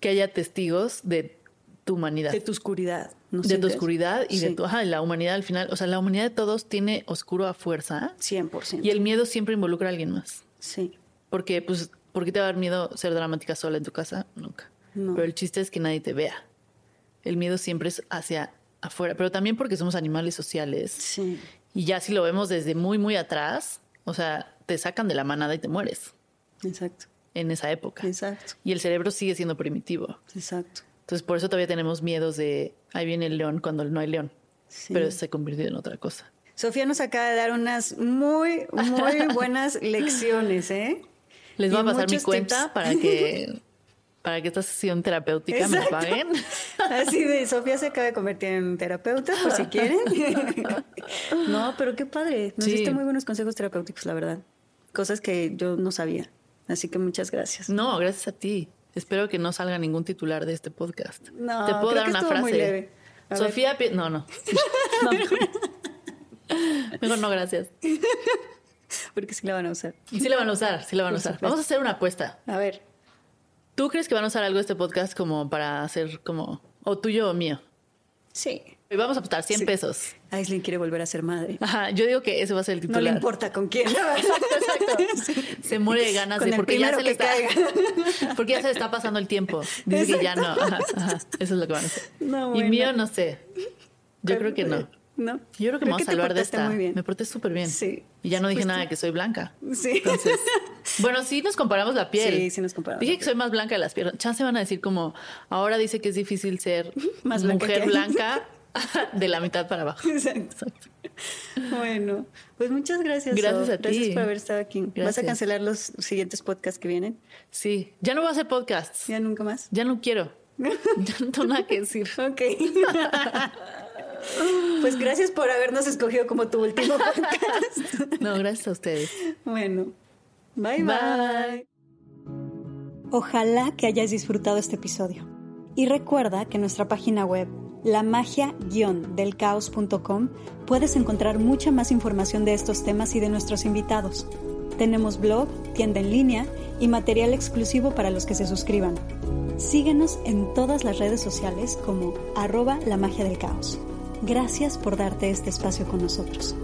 que haya testigos de tu humanidad. De tu oscuridad. ¿no de tu oscuridad y de tu, ajá, la humanidad al final. O sea, la humanidad de todos tiene oscuro a fuerza 100%. y el miedo siempre involucra a alguien más. Sí. Porque, pues, ¿por qué te va a dar miedo ser dramática sola en tu casa? Nunca. No. Pero el chiste es que nadie te vea. El miedo siempre es hacia afuera, pero también porque somos animales sociales. Sí. Y ya si lo vemos desde muy, muy atrás, o sea, te sacan de la manada y te mueres Exacto. en esa época. Exacto. Y el cerebro sigue siendo primitivo. Exacto. Entonces, por eso todavía tenemos miedos de ahí viene el león cuando no hay león. Sí. Pero se convirtió en otra cosa. Sofía nos acaba de dar unas muy, muy *laughs* buenas lecciones, ¿eh? Les voy a pasar mi cuenta tips. para que *laughs* para que esta sesión terapéutica me Exacto. paguen. *laughs* Así de Sofía se acaba de convertir en terapeuta, por si quieren. *laughs* no, pero qué padre. Nos Sí. diste muy buenos consejos terapéuticos, la verdad. Cosas que yo no sabía. Así que muchas gracias. No, gracias a ti. Espero que no salga ningún titular de este podcast. No, Te puedo creo dar que una frase. muy leve. Sofía, no, no. No, mejor. Mejor no, gracias. *laughs* Porque sí la van a usar. Sí la van a usar, sí la van a usar. Vamos a hacer una apuesta. A ver. ¿Tú crees que van a usar algo de este podcast como para hacer como o tuyo o mío? Sí. Y vamos a apostar 100 Sí. pesos. Aislinn quiere volver a ser madre. Ajá, yo digo que ese va a ser el No titular. le importa con quién. *laughs* Exacto, exacto. Se muere de ganas Con de porque ya se le está *laughs* porque ya se le está pasando el tiempo. Dice que ya no. Ajá, ajá. Eso es lo que van a hacer. No, y bueno. mío no sé. Yo creo que no. No. Yo creo que me vamos a te salvar de esta. muy bien. Me porté súper bien. Sí. Y ya no dije nada que soy blanca. Sí. Entonces, *laughs* bueno, sí nos comparamos la piel. Sí, sí nos comparamos Dije que soy más blanca de las piernas. Chance van a decir como, ahora dice que es difícil ser *laughs* Más blanca mujer que- blanca *laughs* de la mitad para abajo. Exacto. Bueno, pues muchas gracias. Gracias a ti. Gracias por haber estado aquí. ¿Vas a cancelar los siguientes podcasts que vienen? Sí, ya no voy a hacer podcasts. ¿Ya nunca más? Ya no quiero. Ya no tengo nada que decir. Ok. Pues gracias por habernos escogido como tu último *laughs* podcast. No, gracias a ustedes. bueno, bye bye. Bye. Ojalá que hayas disfrutado este episodio. Y recuerda que en nuestra página web, lamagia-delcaos.com, puedes encontrar mucha más información de estos temas y de nuestros invitados. Tenemos blog, tienda en línea y material exclusivo para los que se suscriban. Síguenos en todas las redes sociales como arroba la magia del caos. Gracias por darte este espacio con nosotros.